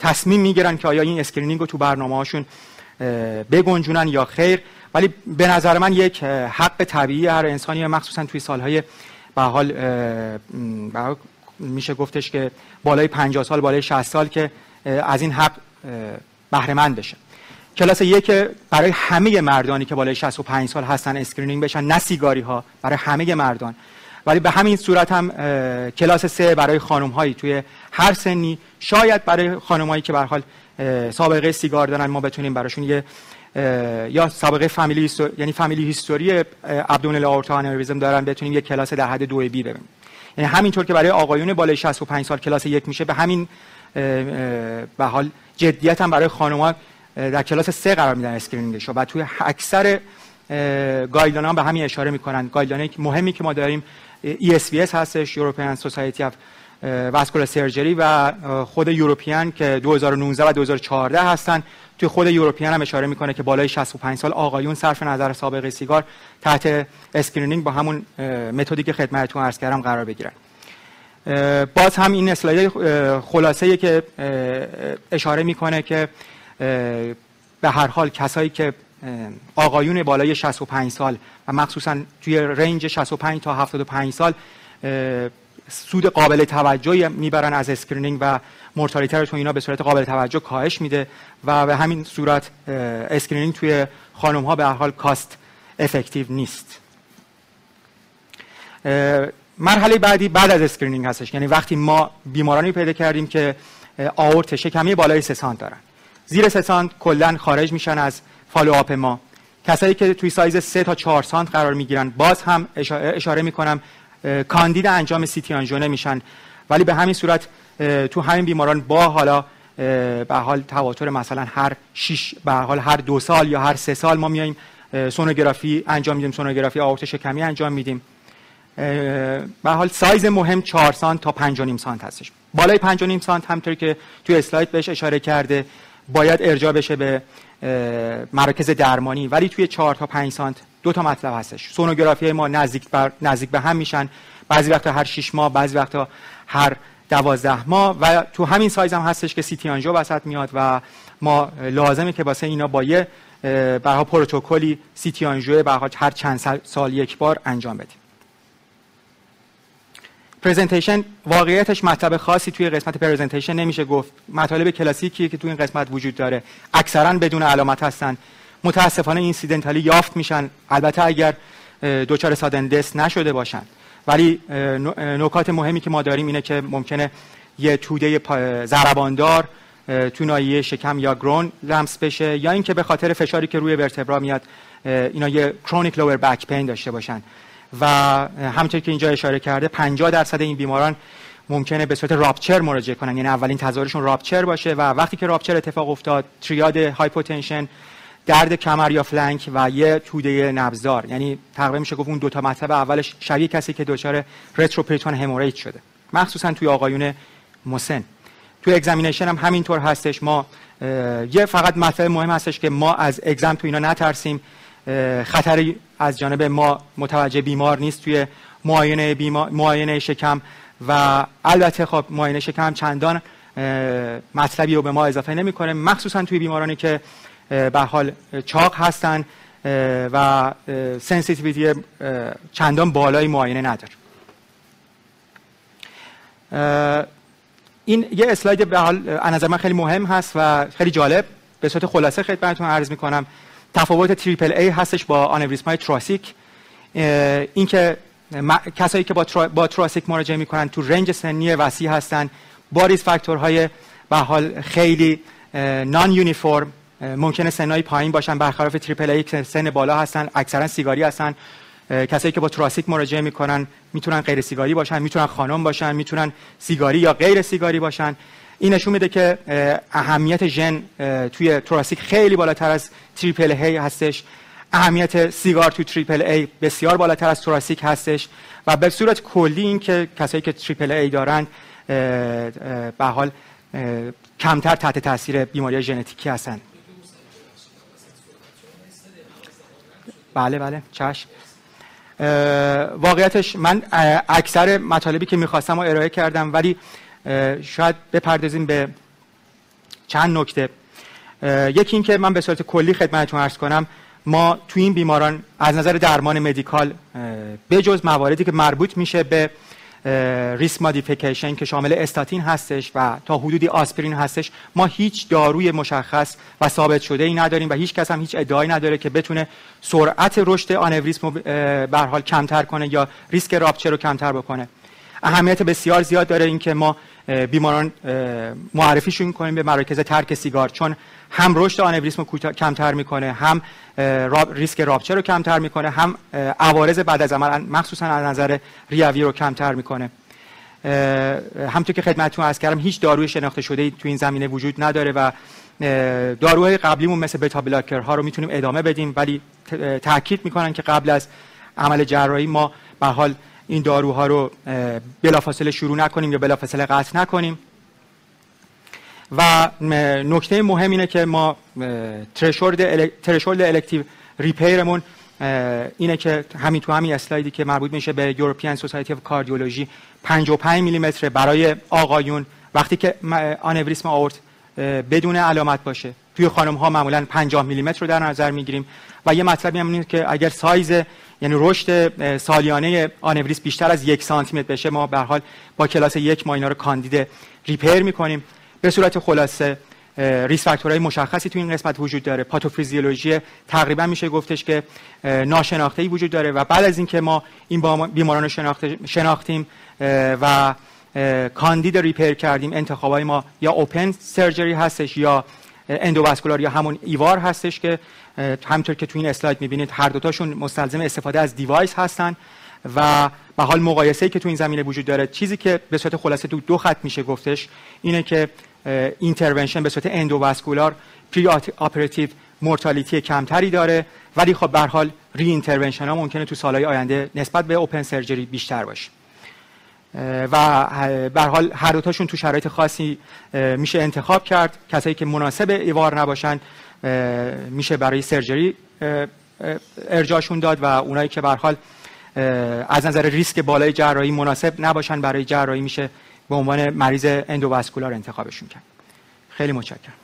تصمیم می‌گیرن که آیا این screening رو تو برنامه هاشون بگنجونن یا خیر. ولی به نظر من یک حق طبیعی هر انسانی مخصوصا توی سالهای به حال میشه گفتش که بالای 50 سال بالای 60 سال که از این حق بهره مند بشه. کلاس یک برای همه مردانی که بالای 65 سال هستن screening بشن نه سیگاری ها برای همه مردان. ولی به همین صورت هم کلاس سه برای خانم هایی توی هر سنی شاید برای خانم هایی که به حال سابقه سیگار دارن ما بتونیم براشون یه یا سابقه فامیلی یعنی family history abdominal aorta دارن بتونیم یه کلاس در حد 2 B ببینیم. یعنی همینطور که برای آقایون بالای 65 سال کلاس یک میشه به همین به حال جدیت هم برای خانم‌ها در کلاس سه قرار میدن screening ش و توی اکثر guideline به همین اشاره می‌کنن. guideline مهمی که ما داریم ESVS هستش European Society of Vascular Surgery و خود European که 2019 و 2014 هستن. توی خود European هم اشاره می‌کنه که بالای 65 سال آقایون صرف نظر سابقه سیگار تحت اسکرینینگ با همون متدی که خدمتتون عرض کردم قرار بگیرن. باز هم این اسلاید خلاصه که اشاره می‌کنه که به هر حال کسایی که آقایون بالای 65 سال و مخصوصا توی range 65 تا 75 سال سود قابل توجهی می‌برن از screening و mortality تو اینا به صورت قابل توجه کاهش میده و به همین صورت screening توی خانم ها به هر حال cost effective نیست. مرحله بعدی بعد از screening هستش. یعنی وقتی ما بیمارانی پیدا کردیم که آورت شکمی بالای سه سانت دارن. زیر سه سانت کلا خارج میشن از follow ما. کسایی که توی سایز 3 تا 4 سانت قرار می‌گیرن باز هم اشاره می‌کنم کاندید انجام سیتی آنژیو میشن. ولی به همین صورت تو همین بیماران با حالا به حال تواتر مثلا هر 6 به حال هر دو سال یا هر سه سال ما میایم سونوگرافی انجام میدیم سونوگرافی آورت شکمی انجام میدیم. به حال سایز مهم 4 سانت تا 5 نیم سانت هستش. بالای 5 نیم سانت همطوری که توی اسلاید بهش اشاره کرده باید ارجاع بشه به مراکز درمانی. ولی توی 4 تا 5 سانت دو تا مطلب هستش. سونوگرافی ما نزدیک بر نزدیک به هم میشن. بعضی وقتا هر 6 ماه بعضی وقتا هر 12 ماه. و تو همین سایز هم هستش که سیتی آنژیو وسط میاد و ما لازمه که واسه اینا با یه برها پروتکلی سیتی آنژیو هر چند سال یک بار انجام بدیم. presentation واقعیتش مطلب خاصی توی قسمت presentation نمیشه گفت. مطالب کلاسیکی که توی این قسمت وجود داره. اکثرا بدون علامت هستن. متاسفانه incidentally یافت میشن. البته اگر دوچار sudden death نشده باشن. ولی نکات مهمی که ما داریم اینه که ممکنه یه توده ضرباندار تو ناحیه شکم یا groin لمس بشه یا اینکه به خاطر فشاری که روی vertebra میاد اینا یه chronic lower back pain داشته باشن. و همونطور که اینجا اشاره کرده 50 درصد این بیماران ممکنه به صورت rupture مراجعه کنن. یعنی اولین تظاهرشون rupture باشه و وقتی که rupture اتفاق افتاد triad hypotension درد کمر یا flank و یه توده نبزدار یعنی تقریبا میشه گفت اون دو تا مطلب اولش شبیه کسی که دچار retroperitoneal hemorrhage شده. مخصوصا توی آقایون مسن. توی examination هم همینطور هستش. ما یه فقط مطلب مهم هستش که ما از exam تو اینا نترسیم. خطری از جانب ما متوجه بیمار نیست توی معاینه معاینه شکم و البته خب معاینه شکم چندان مطلبی رو به ما اضافه نمی‌کنه. مخصوصا توی بیمارانی که به حال چاق هستن و sensitivity چندان بالای معاینه نداره. این یه اسلاید به حال نظر من خیلی مهم هست و خیلی جالب. به صورت خلاصه خدمتتون عرض می‌کنم. تفاوت triple A هستش با آنوریسمای thoracic. اینکه کسایی که با, ترا، با thoracic مراجعه می‌کنن تو range سنی وسیع هستن. با risk factor های به حال خیلی non-uniform ممکنه سنای پایین باشن. برخلاف triple A که سن بالا هستن اکثرا سیگاری هستن. کسایی که با thoracic مراجعه می‌کنن می‌تونن غیر سیگاری باشن می‌تونن خانم باشن می‌تونن سیگاری یا غیر سیگاری باشن. این نشون میده که اهمیت ژن توی thoracic خیلی بالاتر از triple A هستش. اهمیت سیگار توی triple A بسیار بالاتر از thoracic هستش. و به صورت کلی این که کسایی که triple A دارن به حال کمتر تحت تاثیر بیماری ژنتیکی هستن. بله بله چشم. واقعیتش من اکثر مطالبی که می‌خواستم رو ارائه کردم ولی شاید بپردازیم به چند نکته. یکی این که من به صورت کلی خدمتتون ارز کنم ما تو این بیماران از نظر درمان مدیکال بجز مواردی که مربوط میشه به risk modification که شامل استاتین هستش و تا حدودی آسپرین هستش ما هیچ داروی مشخص و ثابت شده ای نداریم و هیچ کس هم هیچ ادعایی نداره که بتونه سرعت رشد آنوریسم به حال کمتر کنه یا ریسک rupture رو کمتر بکنه. اهمیت بسیار زیاد داره اینکه ما بیماران معرفیشون کنیم به مراکز ترک سیگار چون هم رشد آنوریسم رو کمتر می‌کنه هم ریسک rupture رو کمتر می‌کنه هم عوارض بعد از عمل مخصوصا از نظر ریوی رو کمتر می‌کنه. همطور که خدمتتون عرض کردم هیچ داروی شناخته شده تو این زمینه وجود نداره و داروهای قبلیمون مثل بتا بلاکر ها رو می‌تونیم ادامه بدیم ولی تاکید می‌کنن که قبل از عمل جراحی ما به حال این داروها رو بلافاصله شروع نکنیم یا بلافاصله قطع نکنیم. و نکته مهم اینه که ما threshold elective repair مون اینه که همین تو همین اسلایدی که مربوط میشه به European Society of Cardiology 55 میلی متر برای آقایون. وقتی که آنوریسم آورت بدون علامت باشه. توی خانم ها معمولا 50 میلی متر رو در نظر می‌گیریم. و یه مطلبی هم اینه که اگر سایز یعنی رشد سالیانه آنوریسم بیشتر از یک سانتی متر بشه. ما به حال با کلاس یک ما اینا رو کاندید repair می‌کنیم. به صورت خلاصه risk factor های مشخصی تو این قسمت وجود داره. پاتوفیزیولوژی تقریبا میشه گفتش که ناشناخته ای وجود داره و بعد از اینکه ما این بیماران رو شناختیم و کاندید repair کردیم انتخابای ما یا open surgery هستش یا endovascular یا همون EVAR هستش که همطور که تو این اسلاید می‌بینید هر دوتاشون مستلزم استفاده از device هستن و به حال مقایسه که تو این زمینه وجود داره چیزی که به صورت خلاصه تو دو خط میشه گفتش اینه که intervention به صورت endovascular perioperative mortality کمتری داره. ولی خب به حال reintervention ها ممکنه تو سالهای آینده نسبت به open surgery بیشتر باشه. و به حال هر دوتاشون تو شرایط خاصی میشه انتخاب کرد. کسایی که مناسب EVAR نباشن میشه برای surgery ارجاشون داد و اونایی که به حال از نظر ریسک بالای جراحی مناسب نباشن برای جراحی میشه به عنوان مریض endovascular انتخابشون کرد. خیلی متشکرم.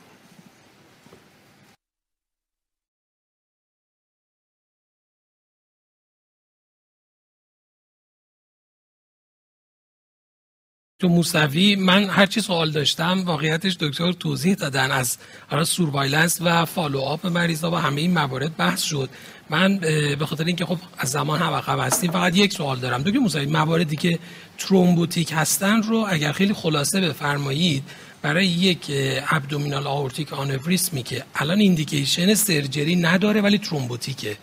دکتر موسوی من هر چی سوال داشتم واقعیتش دکتر توضیح دادن از حالا surveillance و follow up مریضا و همه این موارد بحث شد. من به خاطر اینکه خب از زمان هم عقب هستیم فقط یک سوال دارم. دکتر موسوی مواردی که thrombotic هستن رو اگر خیلی خلاصه بفرمایید برای یک abdominal aortic aneurysm ی که الان indication surgery نداره ولی thrombotic ه.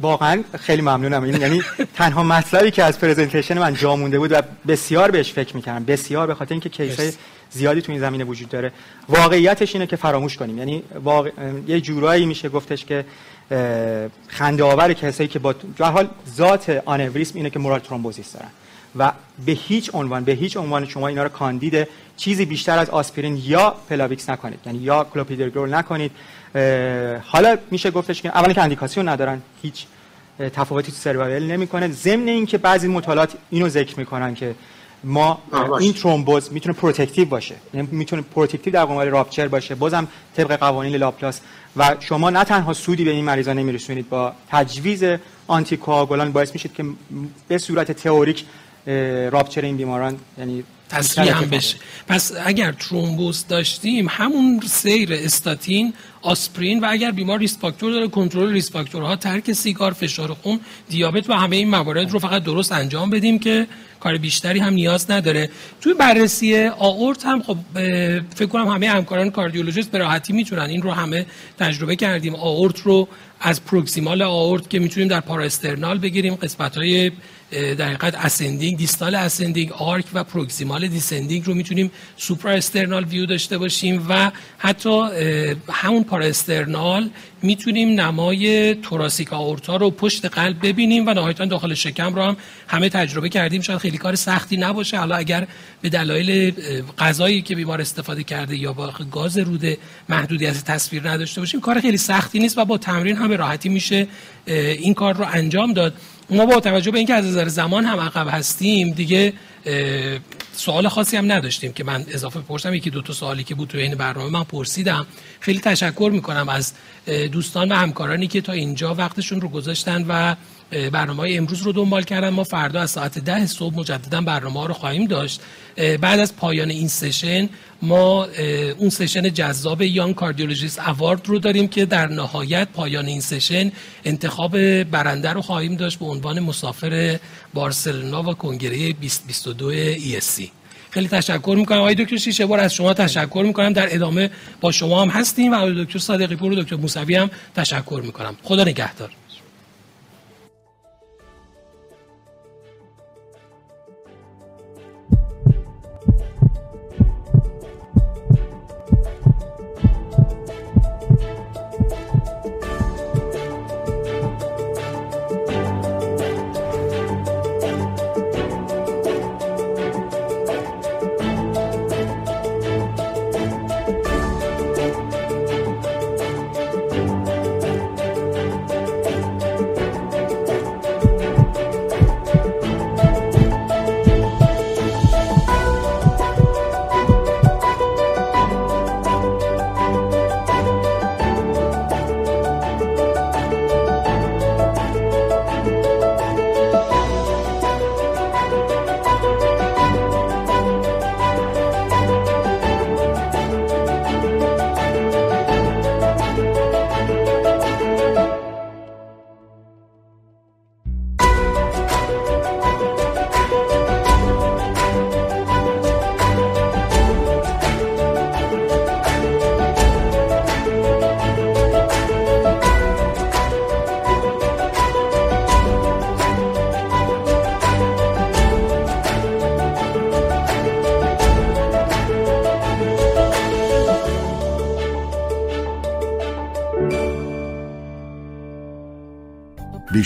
واقعا خیلی ممنونم. یعنی تنها مطلبی که از presentation من جا مونده بود و بسیار بهش فکر می‌کردم. بسیار به خاطر اینکه case ای زیادی تو این زمینه وجود داره. واقعیتش اینه که فراموش کنیم. یعنی واقع... یه جورایی میشه گفتش که خنده آور کسایی که با حال ذات آنوریسم اینه که mural thrombosis دارن. و به هیچ عنوان به هیچ عنوان شما اینا رو کاندید چیزی بیشتر از آسپرین یا پلاویکس نکنید. یعنی یا کلوپیدوگرل نکنید. حالا میشه گفتش که اولا که اندیکاسیون ندارن هیچ تفاوتی تو survival نمی‌کنه. ضمن اینکه بعضی مطالعات اینو ذکر می‌کنن که ما این ترومبوز می‌تونه protective باشه. یعنی می‌تونه protective در قبال rupture باشه. بازم طبق قوانین لاپلاس. و شما نه تنها سودی به این مریضا نمیرسونید با تجویز آنتی کوآگولان باعث میشید که به صورت تئوریک rupture این بیماران یعنی تسریع هم بشه. پس اگر ترومبوز داشتیم همون سیر استاتین آسپرین و اگر بیمار risk factor داره کنترل risk factor ها ترک سیگار فشار خون دیابت و همه این موارد رو فقط درست انجام بدیم که کار بیشتری هم نیاز نداره. توی بررسی آورت هم خب فکر کنم همه همکاران کاردیولوژیست به راحتی می‌تونن این رو همه تجربه کردیم. آورت رو از proximal آورت که می‌تونیم در parasternal بگیریم قسمت های در حقیقت ascending distal ascending arch و proximal descending رو می‌تونیم suprasternal view داشته باشیم و حتی همون parasternal می‌تونیم نمای thoracic aorta رو پشت قلب ببینیم و نهایتا داخل شکم رو هم همه تجربه کردیم. شاید خیلی کار سختی نباشه. حالا اگر به دلایل غذایی که بیمار استفاده کرده یا با گاز رود محدودی از تصویر نداشته باشیم کار خیلی سختی نیست و با تمرین هم راحتی میشه این کار رو انجام داد. ما با توجه به اینکه از نظر زمان هم عقب هستیم دیگه سوال خاصی هم نداشتیم که من اضافه پرسم یکی دو تا سوالی که بود تو این برنامه من پرسیدم. خیلی تشکر می‌کنم از دوستان و همکارانی که تا اینجا وقتشون رو گذاشتن و برنامه های امروز رو دنبال کردن ما فردا از ساعت ده صبح مجددا برنامه ها رو خواهیم داشت. بعد از پایان این سشن ما اون سشن جذاب یان کاردیولوژیست اوارد رو داریم که در نهایت پایان این سشن انتخاب برنده رو خواهیم داشت به عنوان مسافر بارسلونا و کنگره 2022 ESC خیلی تشکر می‌کنم. آقای دکتر شیشه بار از شما تشکر می‌کنم. در ادامه با شما هم هستیم و آقای دکتر صادقی پور و دکتر موسوی هم تشکر می‌کنم. خدا نگهدار.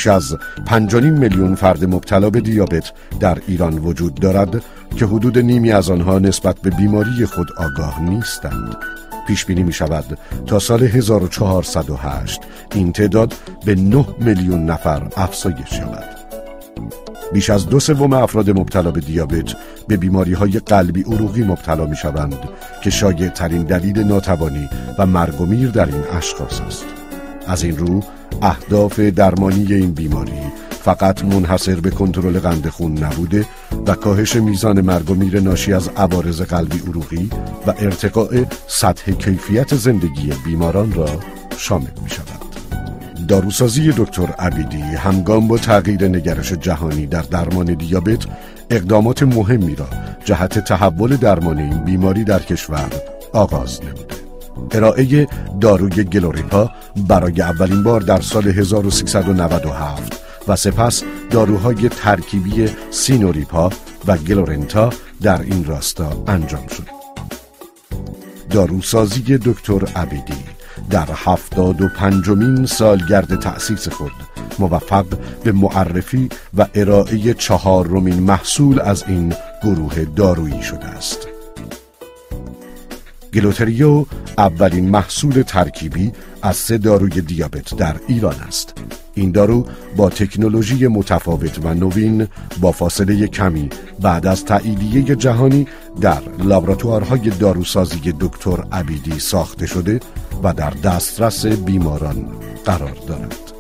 بیش از 5 میلیون فرد مبتلا به دیابت در ایران وجود دارد که حدود نیمی از آنها نسبت به بیماری خود آگاه نیستند. پیش بینی می شود تا سال 1408 این تعداد به 9 میلیون نفر افزایش یابد. بیش از دو سوم افراد مبتلا به دیابت به بیماری های قلبی عروقی مبتلا می شوند که شایع ترین دلیل ناتوانی و مرگ و میر در این اشخاص است. از این رو اهداف درمانی این بیماری فقط منحصر به کنترل قند خون نبوده و کاهش میزان مرگ و میر ناشی از عوارض قلبی عروقی و ارتقاء سطح کیفیت زندگی بیماران را شامل می شود. داروسازی دکتر عبیدی همگام با تغییر نگرش جهانی در درمان دیابت اقدامات مهمی را جهت تحول درمان این بیماری در کشور آغاز نموده. ارائه داروی گلوریپا برای اولین بار در سال 1397 و سپس داروهای ترکیبی سینوریپا و گلورنتا در این راستا انجام شد. داروسازی دکتر عبیدی در هفتاد و پنجمین سالگرد تأسیس خود موفق به معرفی و ارائه چهارمین محصول از این گروه دارویی شده است. گلوتریو اولین محصول ترکیبی از سه داروی دیابت در ایران است. این دارو با تکنولوژی متفاوت و نوین با فاصله کمی بعد از تاییدیه جهانی در لابراتوارهای داروسازی دکتر عبیدی ساخته شده و در دسترس بیماران قرار دارد.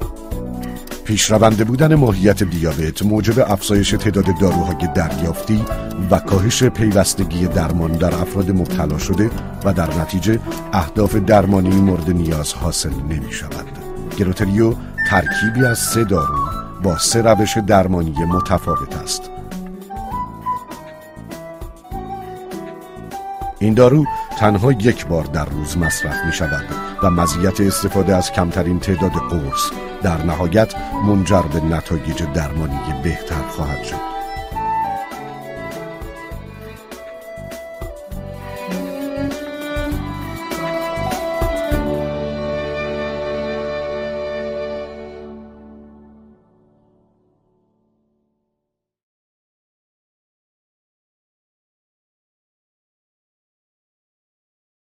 پیشرونده بودن ماهیت دیابت موجب افزایش تعداد داروهای دریافتی و کاهش پیوستگی درمان در افراد مبتلا شده و در نتیجه اهداف درمانی مورد نیاز حاصل نمی شود. گلوتریو ترکیبی از سه دارو با سه روش درمانی متفاوت است. این دارو تنها یک بار در روز مصرف می شود و مزیت استفاده از کمترین تعداد قرص در نهایت منجر به نتایج درمانی بهتر خواهد شد.